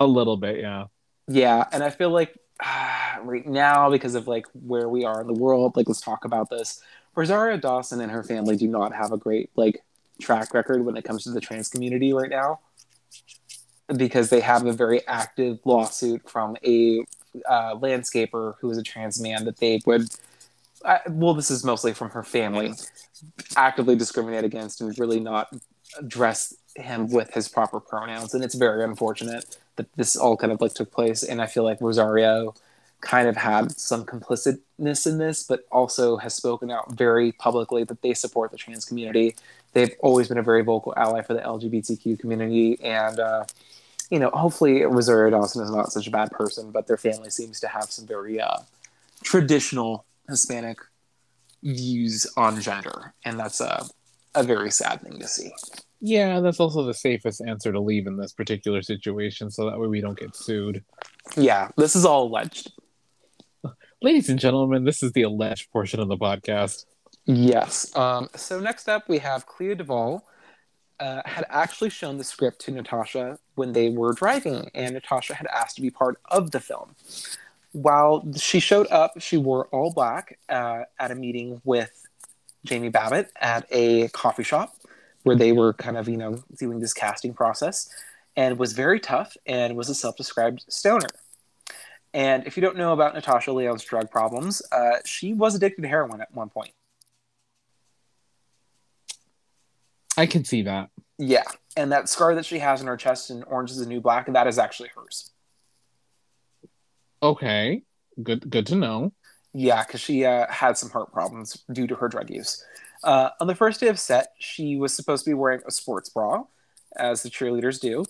[SPEAKER 2] A little bit, yeah.
[SPEAKER 1] Yeah, and I feel like uh, right now because of like where we are in the world, like let's talk about this. Rosario Dawson and her family do not have a great like track record when it comes to the trans community right now because they have a very active lawsuit from a uh, landscaper who is a trans man that they would uh, well this is mostly from her family actively discriminate against and really not address him with his proper pronouns. And it's very unfortunate that this all kind of like took place. And i feel like rosario kind of had some complicitness in this but also has spoken out very publicly that they support the trans community. They've always been a very vocal ally for the lgbtq community and uh, you know hopefully rosario dawson is not such a bad person but their family seems to have some very uh, traditional hispanic views on gender and that's a, a very sad thing to see.
[SPEAKER 2] Yeah, that's also the safest answer to leave in this particular situation, so that way we don't get sued.
[SPEAKER 1] yeah this is all alleged
[SPEAKER 2] Ladies and gentlemen, this is the alleged portion of the podcast.
[SPEAKER 1] Yes. Um, so next up, we have Clea DuVall. Uh, had actually shown the script to Natasha when they were driving, and Natasha had asked to be part of the film. While she showed up, she wore all black uh, at a meeting with Jamie Babbit at a coffee shop where they were kind of, you know, doing this casting process and was very tough and was a self described stoner. And if you don't know about Natasha Lyonne's drug problems, uh, she was addicted to heroin at one point.
[SPEAKER 2] I can see that.
[SPEAKER 1] Yeah, and that scar that she has on her chest in Orange is the New Black, that is actually hers.
[SPEAKER 2] Okay, good. Good to know.
[SPEAKER 1] Yeah, because she uh, had some heart problems due to her drug use. Uh, on the first day of set, she was supposed to be wearing a sports bra, as the cheerleaders do.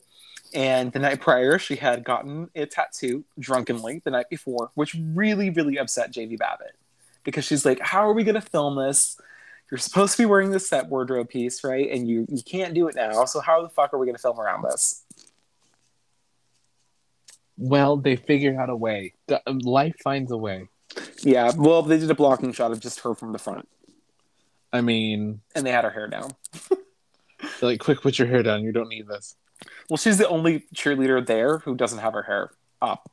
[SPEAKER 1] And the night prior, she had gotten a tattoo drunkenly the night before, which really, really upset Jamie Babbit because she's like, "How are we going to film this? You're supposed to be wearing this set wardrobe piece, right? And you you can't do it now. So how the fuck are we going to film around this?"
[SPEAKER 2] Well, they figured out a way. Life finds a way.
[SPEAKER 1] Yeah. Well, they did a blocking shot of just her from the front.
[SPEAKER 2] I mean,
[SPEAKER 1] and they had her hair down.
[SPEAKER 2] like, quick, put your hair down. You don't need this.
[SPEAKER 1] Well, she's the only cheerleader there who doesn't have her hair up.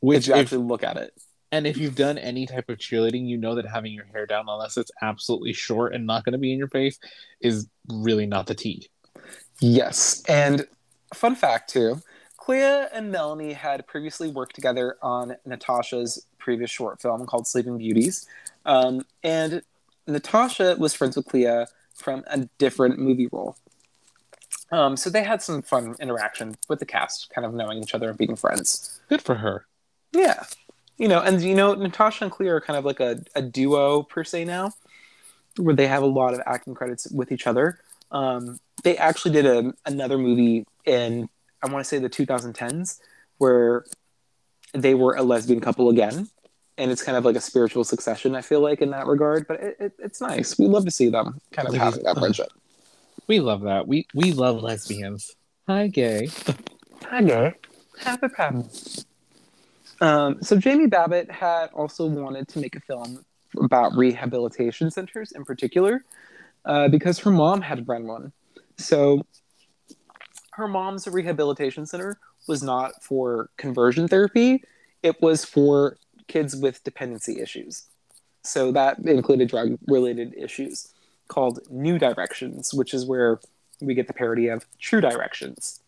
[SPEAKER 2] Which
[SPEAKER 1] if you
[SPEAKER 2] if-
[SPEAKER 1] actually look at it.
[SPEAKER 2] And if you've done any type of cheerleading, you know that having your hair down, unless it's absolutely short and not going to be in your face, is really not the tea.
[SPEAKER 1] Yes. And fun fact too, Clea and Melanie had previously worked together on Natasha's previous short film called Sleeping Beauties. Um, and Natasha was friends with Clea from a different movie role. Um, so they had some fun interaction with the cast, kind of knowing each other and being friends.
[SPEAKER 2] Good for her.
[SPEAKER 1] Yeah. You know, and you know, Natasha and Clea are kind of like a, a duo per se now, where they have a lot of acting credits with each other. Um, they actually did a, another movie in, I want to say the 2010s, where they were a lesbian couple again. And it's kind of like a spiritual succession, I feel like, in that regard. But it, it, it's nice. We love to see them kind of having that friendship.
[SPEAKER 2] We love that. We we love lesbians. Hi, gay.
[SPEAKER 1] Hello. Happy problems. Um, so Jamie Babbit had also wanted to make a film about rehabilitation centers in particular, uh, because her mom had run one. So her mom's rehabilitation center was not for conversion therapy; it was for kids with dependency issues. So that included drug-related issues called New Directions, which is where we get the parody of True Directions.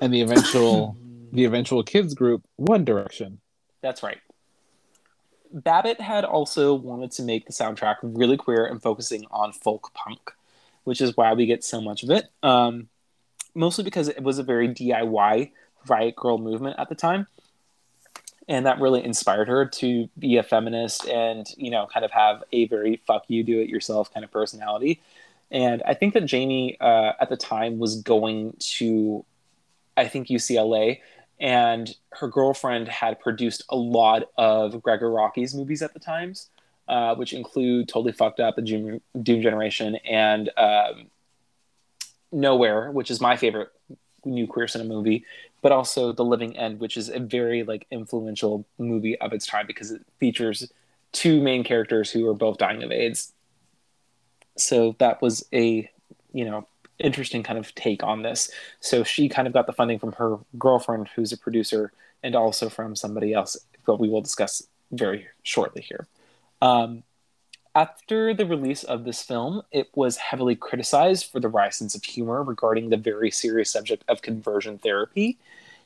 [SPEAKER 2] And the eventual the eventual kids group, One Direction.
[SPEAKER 1] That's right. Babbit had also wanted to make the soundtrack really queer and focusing on folk punk, which is why we get so much of it. Um, mostly because it was a very DIY riot girl movement at the time. And that really inspired her to be a feminist and, you know, kind of have a very fuck you, do it yourself kind of personality. And I think that Jamie uh, at the time was going to, I think, UCLA and her girlfriend had produced a lot of Gregg Araki's movies at the times, uh, which include Totally Fucked Up, The Doom, Doom Generation, and um, Nowhere, which is my favorite new queer cinema movie, but also The Living End, which is a very like influential movie of its time because it features two main characters who are both dying of AIDS. So that was a you know interesting kind of take on this. So she kind of got the funding from her girlfriend, who's a producer, and also from somebody else, but we will discuss very shortly here. Um, after the release of this film, it was heavily criticized for the wry sense of humor regarding the very serious subject of conversion therapy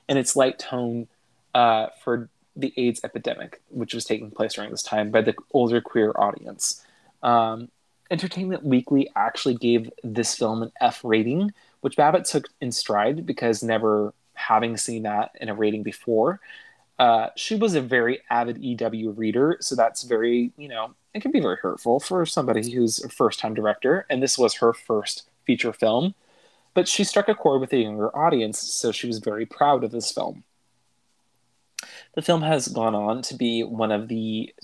[SPEAKER 1] and its light tone uh, for the AIDS epidemic, which was taking place during this time by the older queer audience. Um, Entertainment Weekly actually gave this film an F rating, which Babbit took in stride because never having seen that in a rating before. Uh, she was a very avid EW reader, so that's very, you know, it can be very hurtful for somebody who's a first time director, and this was her first feature film. But she struck a chord with a younger audience, so she was very proud of this film. The film has gone on to be one of the,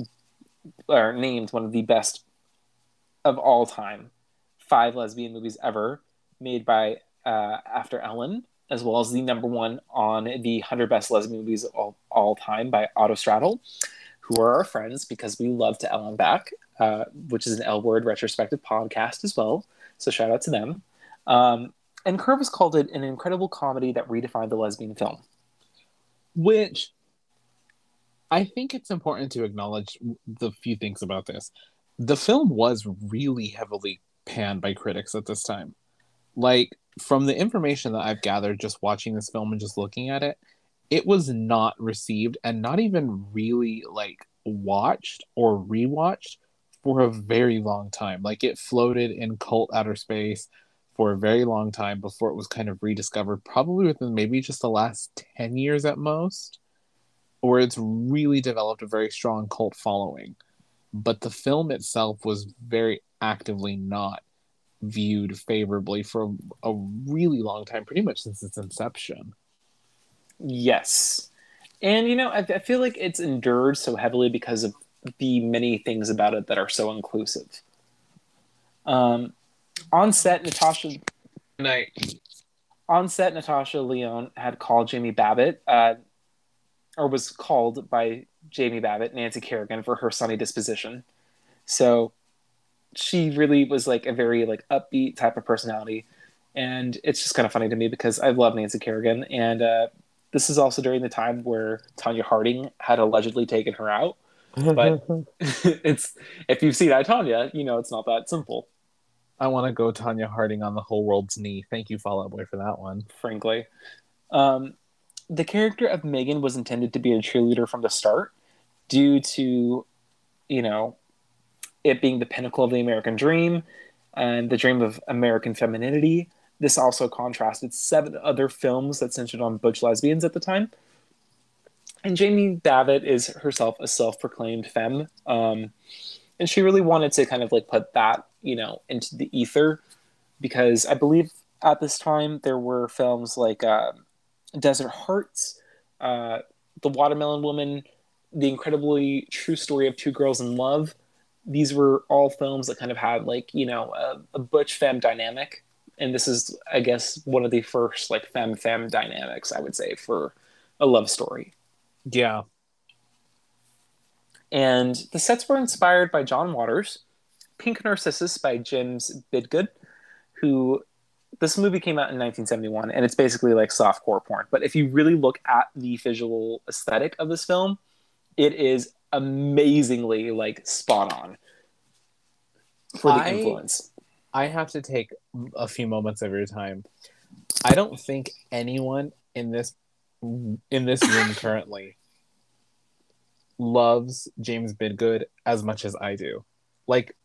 [SPEAKER 1] or named one of the best of all time five lesbian movies ever made by uh, AfterEllen, as well as the number one on the 100 Best Lesbian Movies of all, all time by Autostraddle. Who are our friends because we love To L and Back, uh, which is an L Word retrospective podcast as well. So shout out to them. Um, and Curvis called it an incredible comedy that redefined the lesbian film.
[SPEAKER 2] Which I think it's important to acknowledge the few things about this. The film was really heavily panned by critics at this time. Like, from the information that I've gathered just watching this film and just looking at it, it was not received and not even really like watched or rewatched for a very long time. Like, it floated in cult outer space for a very long time before it was kind of rediscovered, probably within maybe just the last 10 years at most where it's really developed a very strong cult following. But the film itself was very actively not viewed favorably for a really long time, pretty much since its inception.
[SPEAKER 1] Yes. And, you know, I, I feel like it's endured so heavily because of the many things about it that are so inclusive. Um, on set, Natasha.
[SPEAKER 2] Night.
[SPEAKER 1] On set, Natasha Lyonne had called Jamie Babbit, uh, or was called by Jamie Babbit, Nancy Kerrigan, for her sunny disposition. So she really was like a very like upbeat type of personality, and it's just kind of funny to me because I love Nancy Kerrigan, and uh, this is also during the time where Tonya Harding had allegedly taken her out. But it's if you've seen I Tonya, you know it's not that simple.
[SPEAKER 2] I want to go Tonya Harding on the whole world's knee. Thank you, Fall Out Boy, for that one.
[SPEAKER 1] Frankly, um, the character of Megan was intended to be a cheerleader from the start due to, you know, it being the pinnacle of the American dream and the dream of American femininity. This also contrasted seven other films that centered on butch lesbians at the time. And Jamie Babbit is herself a self proclaimed femme. Um, and she really wanted to kind of like put that, you know, into the ether because I believe at this time there were films like. Uh, Desert Hearts, uh, The Watermelon Woman, The Incredibly True Story of Two Girls in Love. These were all films that kind of had like you know a, a butch femme dynamic, and this is I guess one of the first like femme femme dynamics I would say for a love story.
[SPEAKER 2] Yeah.
[SPEAKER 1] And the sets were inspired by John Waters, Pink Narcissus by James Bidgood, who this movie came out in 1971 and it's basically like soft core porn but if you really look at the visual aesthetic of this film it is amazingly like spot on for the I, influence
[SPEAKER 2] i have to take a few moments of your time. I don't think anyone in this in this room currently loves james bidgood as much as i do. Like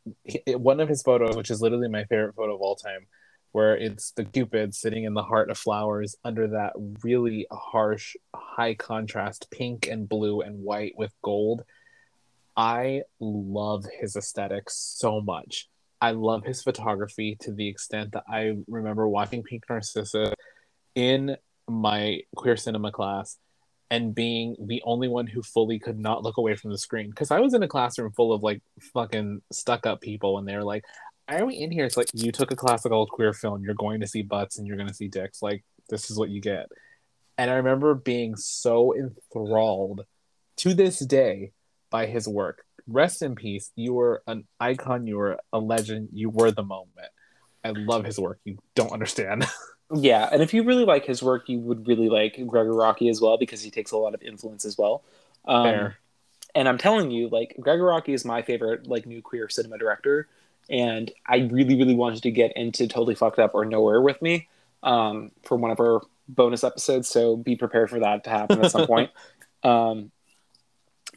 [SPEAKER 2] one of his photos which is literally my favorite photo of all time where it's the cupid sitting in the heart of flowers under that really harsh high contrast pink and blue and white with gold. I love his aesthetics so much i love his photography to the extent that i remember watching pink narcissus in my queer cinema class and being the only one who fully could not look away from the screen because I was in a classroom full of like fucking stuck up people and they were like, are we in here? It's like you took a classical queer film, you're going to see butts and you're going to see dicks. Like this is what you get. And I remember being so enthralled to this day by his work. Rest in peace. You were an icon. You were a legend. You were the moment. I love his work. You don't understand.
[SPEAKER 1] yeah, and if you really like his work, you would really like Gregg Araki as well because he takes a lot of influence as well. Um, Fair. And I'm telling you, like Gregg Araki is my favorite like new queer cinema director and I really, really wanted to get into Totally Fucked Up or Nowhere with me um, for one of our bonus episodes. So be prepared for that to happen at some point. Um,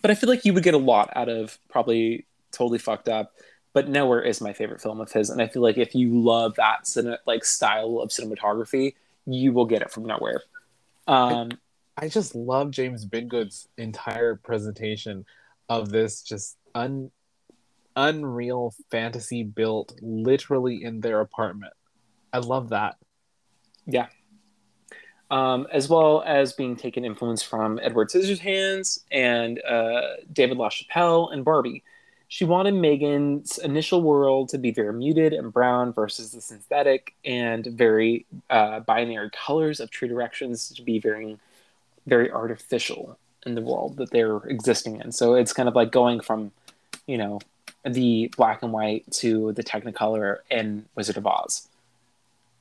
[SPEAKER 1] but I feel like you would get a lot out of probably Totally Fucked Up. But Nowhere is my favorite film of his, and I feel like if you love that cine- like style of cinematography, you will get it from Nowhere. Um,
[SPEAKER 2] I just love James Bidgood's entire presentation of this just un unreal fantasy built literally in their apartment. I love that.
[SPEAKER 1] Yeah. Um, as well as being taken influence from Edward Scissorhands and uh, David LaChapelle and Barbie. She wanted Megan's initial world to be very muted and brown versus the synthetic and very uh, binary colors of True Directions to be very, very artificial. in the world that they're existing in. So it's kind of like going from, you know, the black and white to the Technicolor in Wizard of Oz,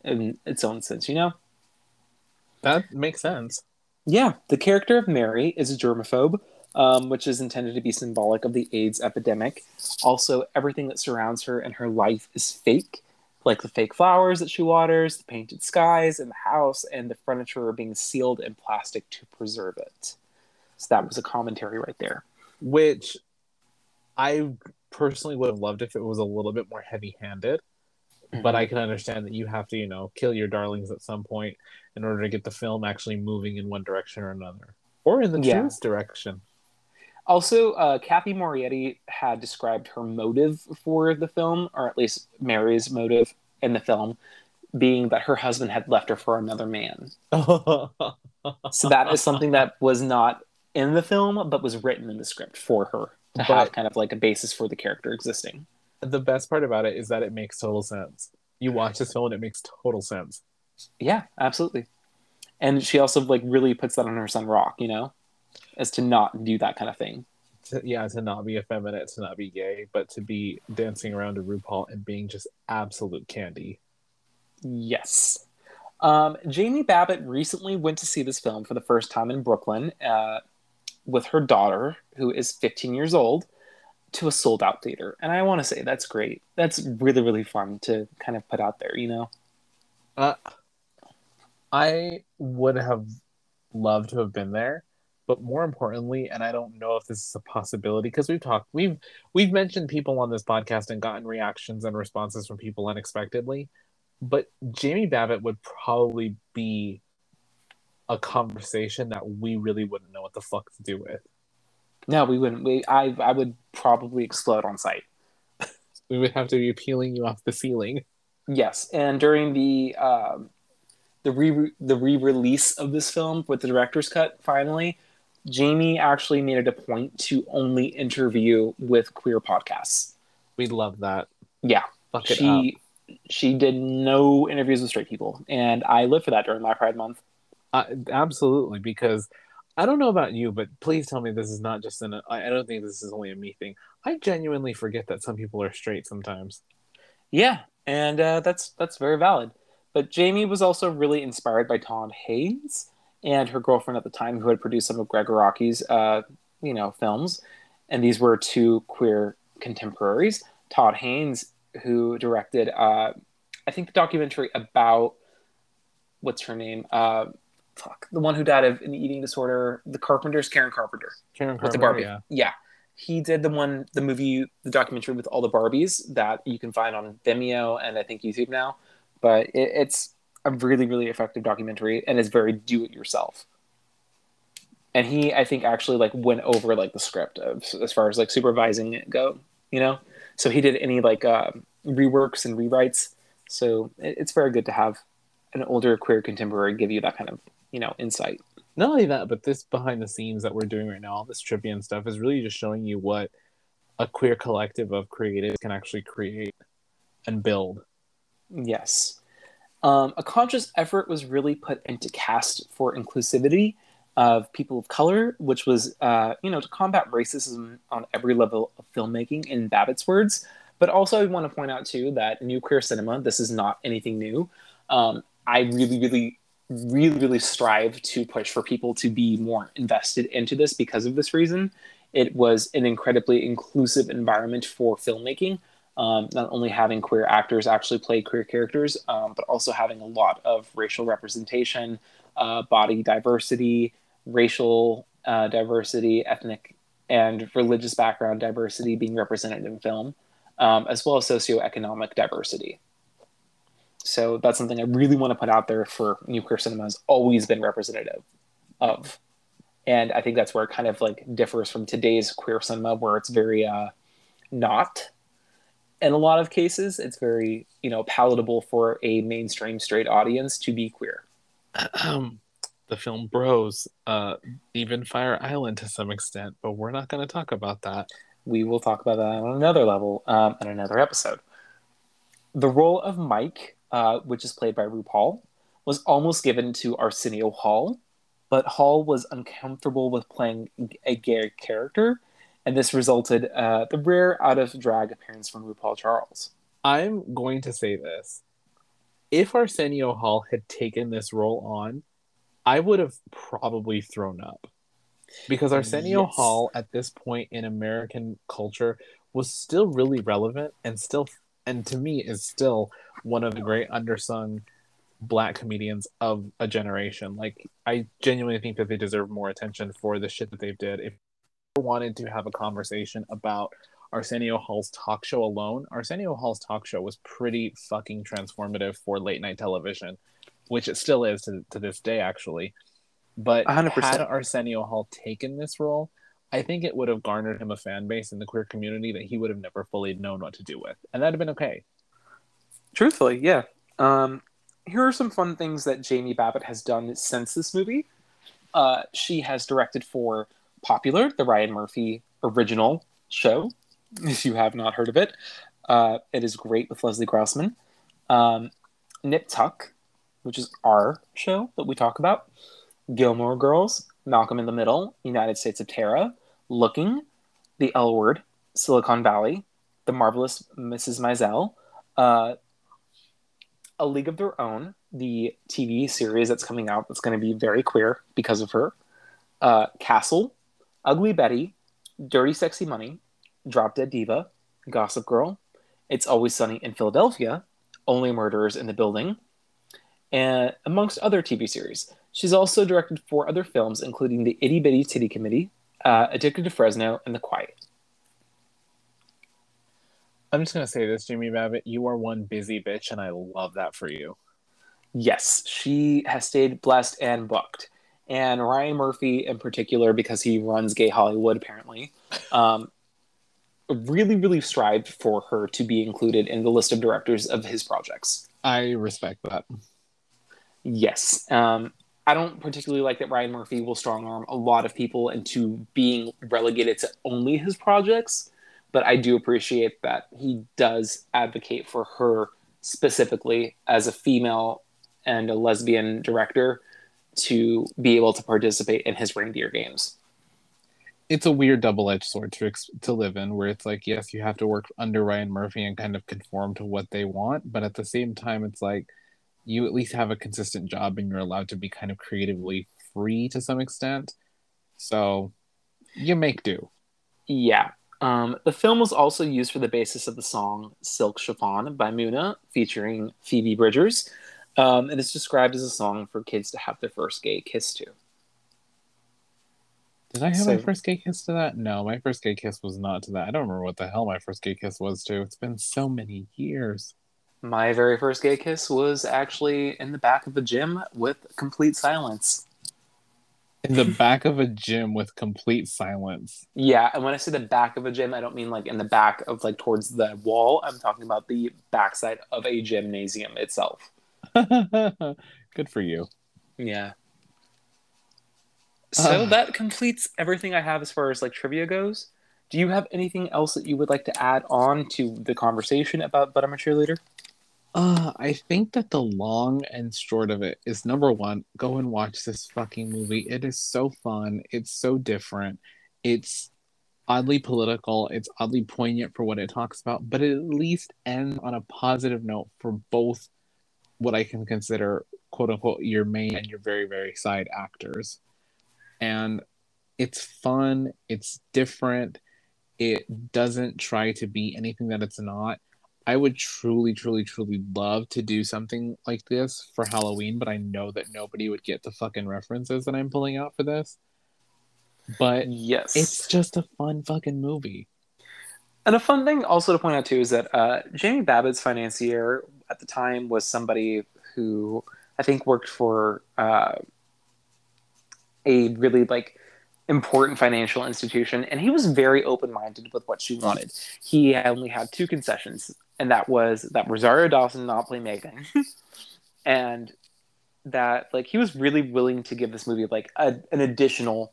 [SPEAKER 1] in its own sense, you know.
[SPEAKER 2] That makes sense.
[SPEAKER 1] Yeah, the character of Mary is a germaphobe, um, which is intended to be symbolic of the AIDS epidemic. Also, everything that surrounds her and her life is fake, like the fake flowers that she waters, the painted skies and the house, and the furniture are being sealed in plastic to preserve it. So that was a commentary right there.
[SPEAKER 2] Which I personally would have loved if it was a little bit more heavy handed. Mm-hmm. But I can understand that you have to, you know, kill your darlings at some point in order to get the film actually moving in one direction or another, or in the yeah. truth direction.
[SPEAKER 1] Also, uh, Cathy Moriarty had described her motive for the film, or at least Mary's motive in the film, being that her husband had left her for another man. so that is something that was not in the film, but was written in the script for her to but have kind of like a basis for the character existing.
[SPEAKER 2] The best part about it is that it makes total sense. You watch this film and it makes total sense.
[SPEAKER 1] Yeah, absolutely. And she also like really puts that on her son Rock, you know? as to not do that kind of thing.
[SPEAKER 2] To, yeah, to not be effeminate, to not be gay, but to be dancing around to RuPaul and being just absolute candy.
[SPEAKER 1] Yes. Um, Jamie Babbit recently went to see this film for the first time in Brooklyn uh, with her daughter, who is 15 years old, to a sold out theater. And I want to say that's great. That's really, really fun to kind of put out there, you know?
[SPEAKER 2] Uh, I would have loved to have been there but more importantly and i don't know if this is a possibility because we've talked we've we've mentioned people on this podcast and gotten reactions and responses from people unexpectedly but jamie babbit would probably be a conversation that we really wouldn't know what the fuck to do with
[SPEAKER 1] no we wouldn't we i i would probably explode on site.
[SPEAKER 2] we would have to be peeling you off the ceiling
[SPEAKER 1] yes and during the um the re the re-release of this film with the director's cut finally Jamie actually made it a point to only interview with queer podcasts.
[SPEAKER 2] We love that.
[SPEAKER 1] Yeah. Fuck she she did no interviews with straight people, and I live for that during my Pride Month.
[SPEAKER 2] Uh, absolutely, because I don't know about you, but please tell me this is not just an. I don't think this is only a me thing. I genuinely forget that some people are straight sometimes.
[SPEAKER 1] Yeah, and uh, that's that's very valid. But Jamie was also really inspired by Todd Haynes, and her girlfriend at the time, who had produced some of Gregg Araki's, uh, you know, films. And these were two queer contemporaries. Todd Haynes, who directed, uh, I think, the documentary about what's her name? Uh, fuck, the one who died of an eating disorder. The Carpenters, Karen Carpenter.
[SPEAKER 2] Karen Carpenter, with the Barbie. Yeah.
[SPEAKER 1] yeah. He did the one, the movie, the documentary with all the Barbies that you can find on Vimeo and I think YouTube now. But it, it's a really really effective documentary and is very do it yourself and he i think actually like went over like the script of as far as like supervising it go you know? So he did any like uh, reworks and rewrites. So it, it's very good to have an older queer contemporary give you that kind of you know insight.
[SPEAKER 2] Not only that but this behind the scenes that we're doing right now all this trivia and stuff is really just showing you what a queer collective of creatives can actually create and build
[SPEAKER 1] yes um, a conscious effort was really put into cast for inclusivity of people of color, which was, uh, you know, to combat racism on every level of filmmaking, in Babbit's words. But also, I want to point out too that new queer cinema, this is not anything new. Um, I really, really, really, really strive to push for people to be more invested into this because of this reason. It was an incredibly inclusive environment for filmmaking um, not only having queer actors actually play queer characters, um, but also having a lot of racial representation, uh, body diversity, racial uh, diversity, ethnic and religious background diversity being represented in film, um, as well as socioeconomic diversity. So that's something I really want to put out there for new queer cinema has always been representative of. And I think that's where it kind of like differs from today's queer cinema, where it's very uh, not in a lot of cases, it's very you know palatable for a mainstream straight audience to be queer.
[SPEAKER 2] Um, the film Bros, uh, even Fire Island to some extent, but we're not going to talk about that.
[SPEAKER 1] We will talk about that on another level um, in another episode. The role of Mike, uh, which is played by RuPaul, was almost given to Arsenio Hall, but Hall was uncomfortable with playing a gay character, and this resulted uh, the rare out of drag appearance from RuPaul Charles.
[SPEAKER 2] I'm going to say this. If Arsenio Hall had taken this role on, I would have probably thrown up. Because Arsenio yes. Hall at this point in American culture was still really relevant and still and to me is still one of the great undersung black comedians of a generation. Like I genuinely think that they deserve more attention for the shit that they've did. If wanted to have a conversation about Arsenio Hall's talk show alone, Arsenio Hall's talk show was pretty fucking transformative for late night television, which it still is to, to this day, actually. But 100%. had Arsenio Hall taken this role, I think it would have garnered him a fan base in the queer community that he would have never fully known what to do with, and that'd have been okay.
[SPEAKER 1] Truthfully, yeah. Um, here are some fun things that Jamie Babbit has done since this movie. Uh, she has directed for Popular, the Ryan Murphy original show, if you have not heard of it. Uh, it is great with Leslie Grossman. Um, Nip Tuck, which is our show that we talk about. Gilmore Girls, Malcolm in the Middle, United States of Tara, Looking, The L Word, Silicon Valley, The Marvelous Mrs. Maisel, uh, A League of Their Own, the TV series that's coming out that's going to be very queer because of her, uh, Castle, Ugly Betty, Dirty Sexy Money, Drop Dead Diva, Gossip Girl, It's Always Sunny in Philadelphia, Only Murderers in the Building, and amongst other TV series. She's also directed four other films, including The Itty Bitty Titty Committee, uh, Addicted to Fresno, and The Quiet.
[SPEAKER 2] I'm just going to say this, Jamie Babbit. You are one busy bitch, and I love that for you.
[SPEAKER 1] Yes, she has stayed blessed and booked. And Ryan Murphy, in particular, because he runs Gay Hollywood, apparently, um, really, really strived for her to be included in the list of directors of his projects.
[SPEAKER 2] I respect that.
[SPEAKER 1] Yes. Um, I don't particularly like that Ryan Murphy will strong arm a lot of people into being relegated to only his projects, but I do appreciate that he does advocate for her specifically as a female and a lesbian director to be able to participate in his reindeer games.
[SPEAKER 2] It's a weird double-edged sword to to live in, where it's like, yes, you have to work under Ryan Murphy and kind of conform to what they want, but at the same time, it's like you at least have a consistent job and you're allowed to be kind of creatively free to some extent. So you make do.
[SPEAKER 1] Yeah. Um, the film was also used for the basis of the song Silk Chiffon by Muna, featuring Phoebe Bridgers. Um, and it's described as a song for kids to have their first gay kiss to.
[SPEAKER 2] Did I have so, my first gay kiss to that? No, my first gay kiss was not to that. I don't remember what the hell my first gay kiss was to. It's been so many years.
[SPEAKER 1] My very first gay kiss was actually in the back of a gym with complete silence.
[SPEAKER 2] In the back of a gym with complete silence.
[SPEAKER 1] Yeah, and when I say the back of a gym, I don't mean like in the back of like towards the wall. I'm talking about the backside of a gymnasium itself.
[SPEAKER 2] Good for you.
[SPEAKER 1] Yeah. So uh, that completes everything I have as far as like trivia goes. Do you have anything else that you would like to add on to the conversation about But I'm a Cheerleader?
[SPEAKER 2] Uh, I think that the long and short of it is number one, go and watch this fucking movie. It is so fun. It's so different. It's oddly political. It's oddly poignant for what it talks about, but it at least ends on a positive note for both what I can consider quote unquote your main and your very, very side actors. And it's fun, it's different, it doesn't try to be anything that it's not I would truly, truly, truly love to do something like this for Halloween, but I know that nobody would get the fucking references that I'm pulling out for this. But yes, it's just a fun fucking movie.
[SPEAKER 1] And a fun thing also to point out too is that uh, Jamie Babbit's financier at the time was somebody who I think worked for uh, a really like important financial institution, and he was very open minded with what she wanted. He only had two concessions, and that was that Rosario Dawson not play Megan, and that like he was really willing to give this movie like a, an additional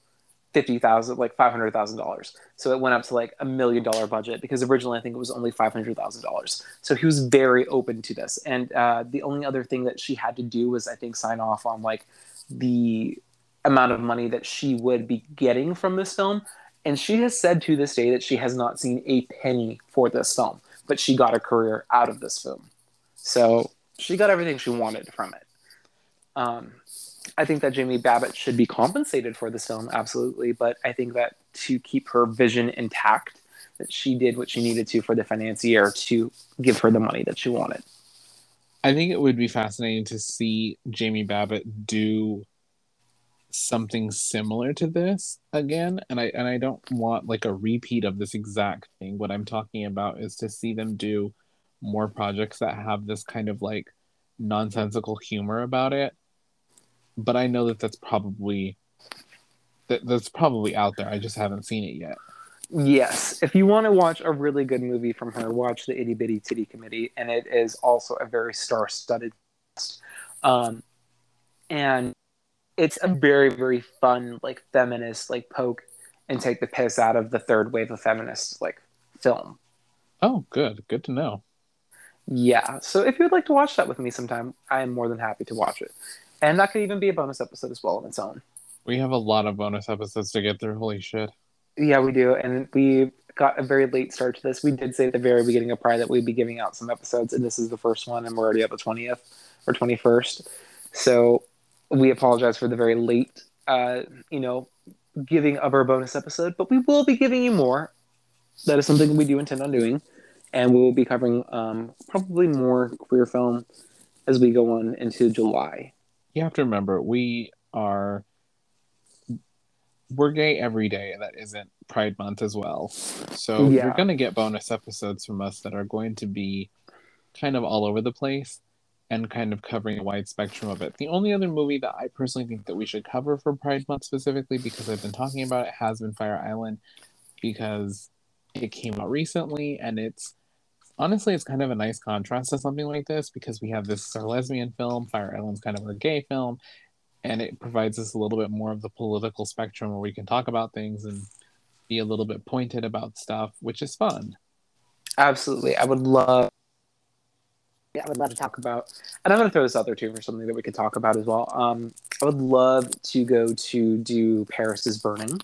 [SPEAKER 1] fifty thousand, like five hundred thousand dollars. So it went up to like a million dollar budget because originally I think it was only five hundred thousand dollars. So he was very open to this, and uh, the only other thing that she had to do was I think sign off on like the amount of money that she would be getting from this film. And she has said to this day that she has not seen a penny for this film, but she got a career out of this film. So she got everything she wanted from it. Um, I think that Jamie Babbit should be compensated for this film, absolutely. But I think that to keep her vision intact, that she did what she needed to for the financier to give her the money that she wanted.
[SPEAKER 2] I think it would be fascinating to see Jamie Babbit do something similar to this again and i and i don't want like a repeat of this exact thing what i'm talking about is to see them do more projects that have this kind of like nonsensical humor about it but i know that that's probably that, that's probably out there i just haven't seen it yet
[SPEAKER 1] Yes, if you want to watch a really good movie from her, watch the Itty Bitty Titty Committee, and it is also a very star-studded. Um, and it's a very very fun like feminist like poke and take the piss out of the third wave of feminist like film.
[SPEAKER 2] oh good good to know
[SPEAKER 1] Yeah, so if you would like to watch that with me sometime, I am more than happy to watch it. And that could even be a bonus episode as well on its own.
[SPEAKER 2] we have a lot of bonus episodes to get through holy shit
[SPEAKER 1] Yeah, we do. And we got a very late start to this. We did say at the very beginning of Pride that we'd be giving out some episodes, and this is the first one, and we're already at the 20th or 21st. So we apologize for the very late, uh, you know, giving of our bonus episode, but we will be giving you more. That is something we do intend on doing. And we will be covering um, probably more queer film as we go on into July.
[SPEAKER 2] You have to remember we are we're gay every day that isn't pride month as well so
[SPEAKER 1] Yeah.
[SPEAKER 2] you're going to get bonus episodes from us that are going to be kind of all over the place and kind of covering a wide spectrum of it the only other movie that i personally think that we should cover for pride month specifically because i've been talking about it has been fire island because it came out recently and it's honestly it's kind of a nice contrast to something like this because we have this our lesbian film fire island's kind of our gay film and it provides us a little bit more of the political spectrum where we can talk about things and be a little bit pointed about stuff which is fun
[SPEAKER 1] Absolutely. I would love. Yeah, I would love to talk about, and I'm going to throw this out there too for something that we could talk about as well. Um, I would love to go to do Paris is Burning.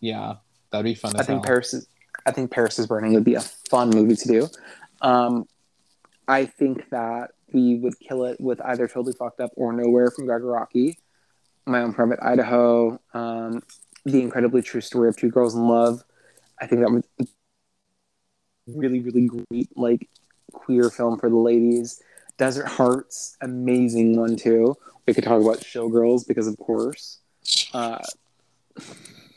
[SPEAKER 2] yeah that'd be fun
[SPEAKER 1] I
[SPEAKER 2] as
[SPEAKER 1] think
[SPEAKER 2] hell.
[SPEAKER 1] Paris is, I think Paris is Burning would be a fun movie to do. Um, I think that we would kill it with either Totally Fucked Up or Nowhere from Gregg Araki, My Own Private Idaho, um, The Incredibly True Story of Two Girls in Love. I think that would really, really great, like queer film for the ladies. Desert Hearts, amazing one too. We could talk about Showgirls because, of course. Uh,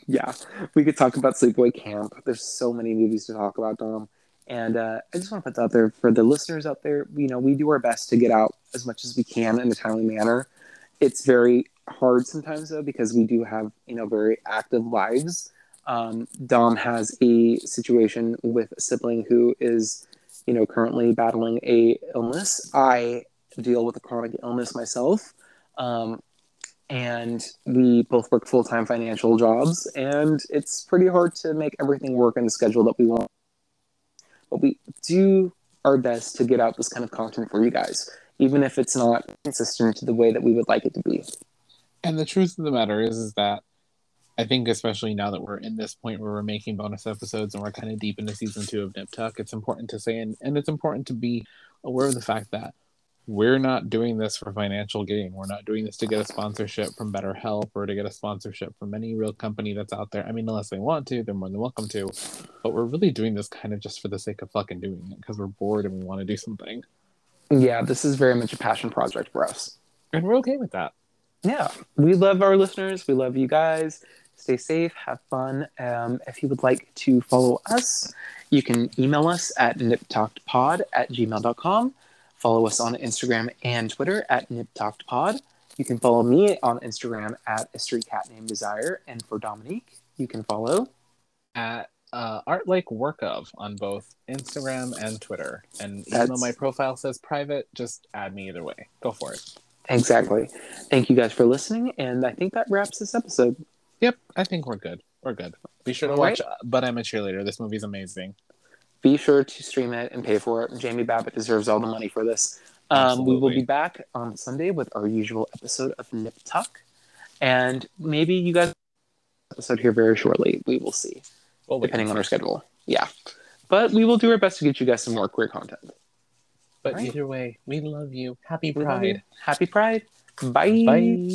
[SPEAKER 1] yeah, we could talk about Sleepaway Camp. There's so many movies to talk about, Dom. And uh, I just want to put that out there for the listeners out there. You know, we do our best to get out as much as we can in a timely manner. It's very hard sometimes though because we do have you know very active lives. Um, Dom has a situation with a sibling who is you know currently battling a illness. I deal with a chronic illness myself. Um, and we both work full time financial jobs, and it's pretty hard to make everything work in the schedule that we want. But we do our best to get out this kind of content for you guys, even if it's not consistent to the way that we would like it to be.
[SPEAKER 2] And the truth of the matter is, is that I think, especially now that we're in this point where we're making bonus episodes and we're kind of deep into season two of Nip Tuck, it's important to say, and, and it's important to be aware of the fact that we're not doing this for financial gain. We're not doing this to get a sponsorship from BetterHelp or to get a sponsorship from any real company that's out there. I mean, unless they want to, they're more than welcome to. But we're really doing this kind of just for the sake of fucking doing it because we're bored and we want to do something.
[SPEAKER 1] Yeah, this is very much a passion project for us.
[SPEAKER 2] And we're okay with that.
[SPEAKER 1] Yeah, we love our listeners. We love you guys. Stay safe, have fun. Um, if you would like to follow us, you can email us at niptalkedpod at gmail.com. Follow us on Instagram and Twitter at niptalkedpod. You can follow me on Instagram at a street cat named Desire. And for Dominique, you can follow.
[SPEAKER 2] at uh, Art Like Work of on both Instagram and Twitter. And even though my profile says private, just add me either way. Go for it.
[SPEAKER 1] Exactly. Thank you guys for listening. And I think that wraps this episode.
[SPEAKER 2] Yep, I think we're good. We're good. Be sure to
[SPEAKER 1] All
[SPEAKER 2] watch uh, But I'm a Cheerleader. This movie's amazing.
[SPEAKER 1] Be sure to stream it and pay for it. Jamie Babbit deserves all the money for this. Um, we will be back on Sunday with our usual episode of Nip Tuck. and maybe you guys episode here very shortly. We will see,
[SPEAKER 2] Well,
[SPEAKER 1] depending on our schedule. Yeah, but we will do our best to get you guys some more queer content.
[SPEAKER 2] But
[SPEAKER 1] Right.
[SPEAKER 2] either way, we love you. Happy
[SPEAKER 1] We love you.
[SPEAKER 2] Pride.
[SPEAKER 1] Happy Pride. Bye.
[SPEAKER 2] Bye.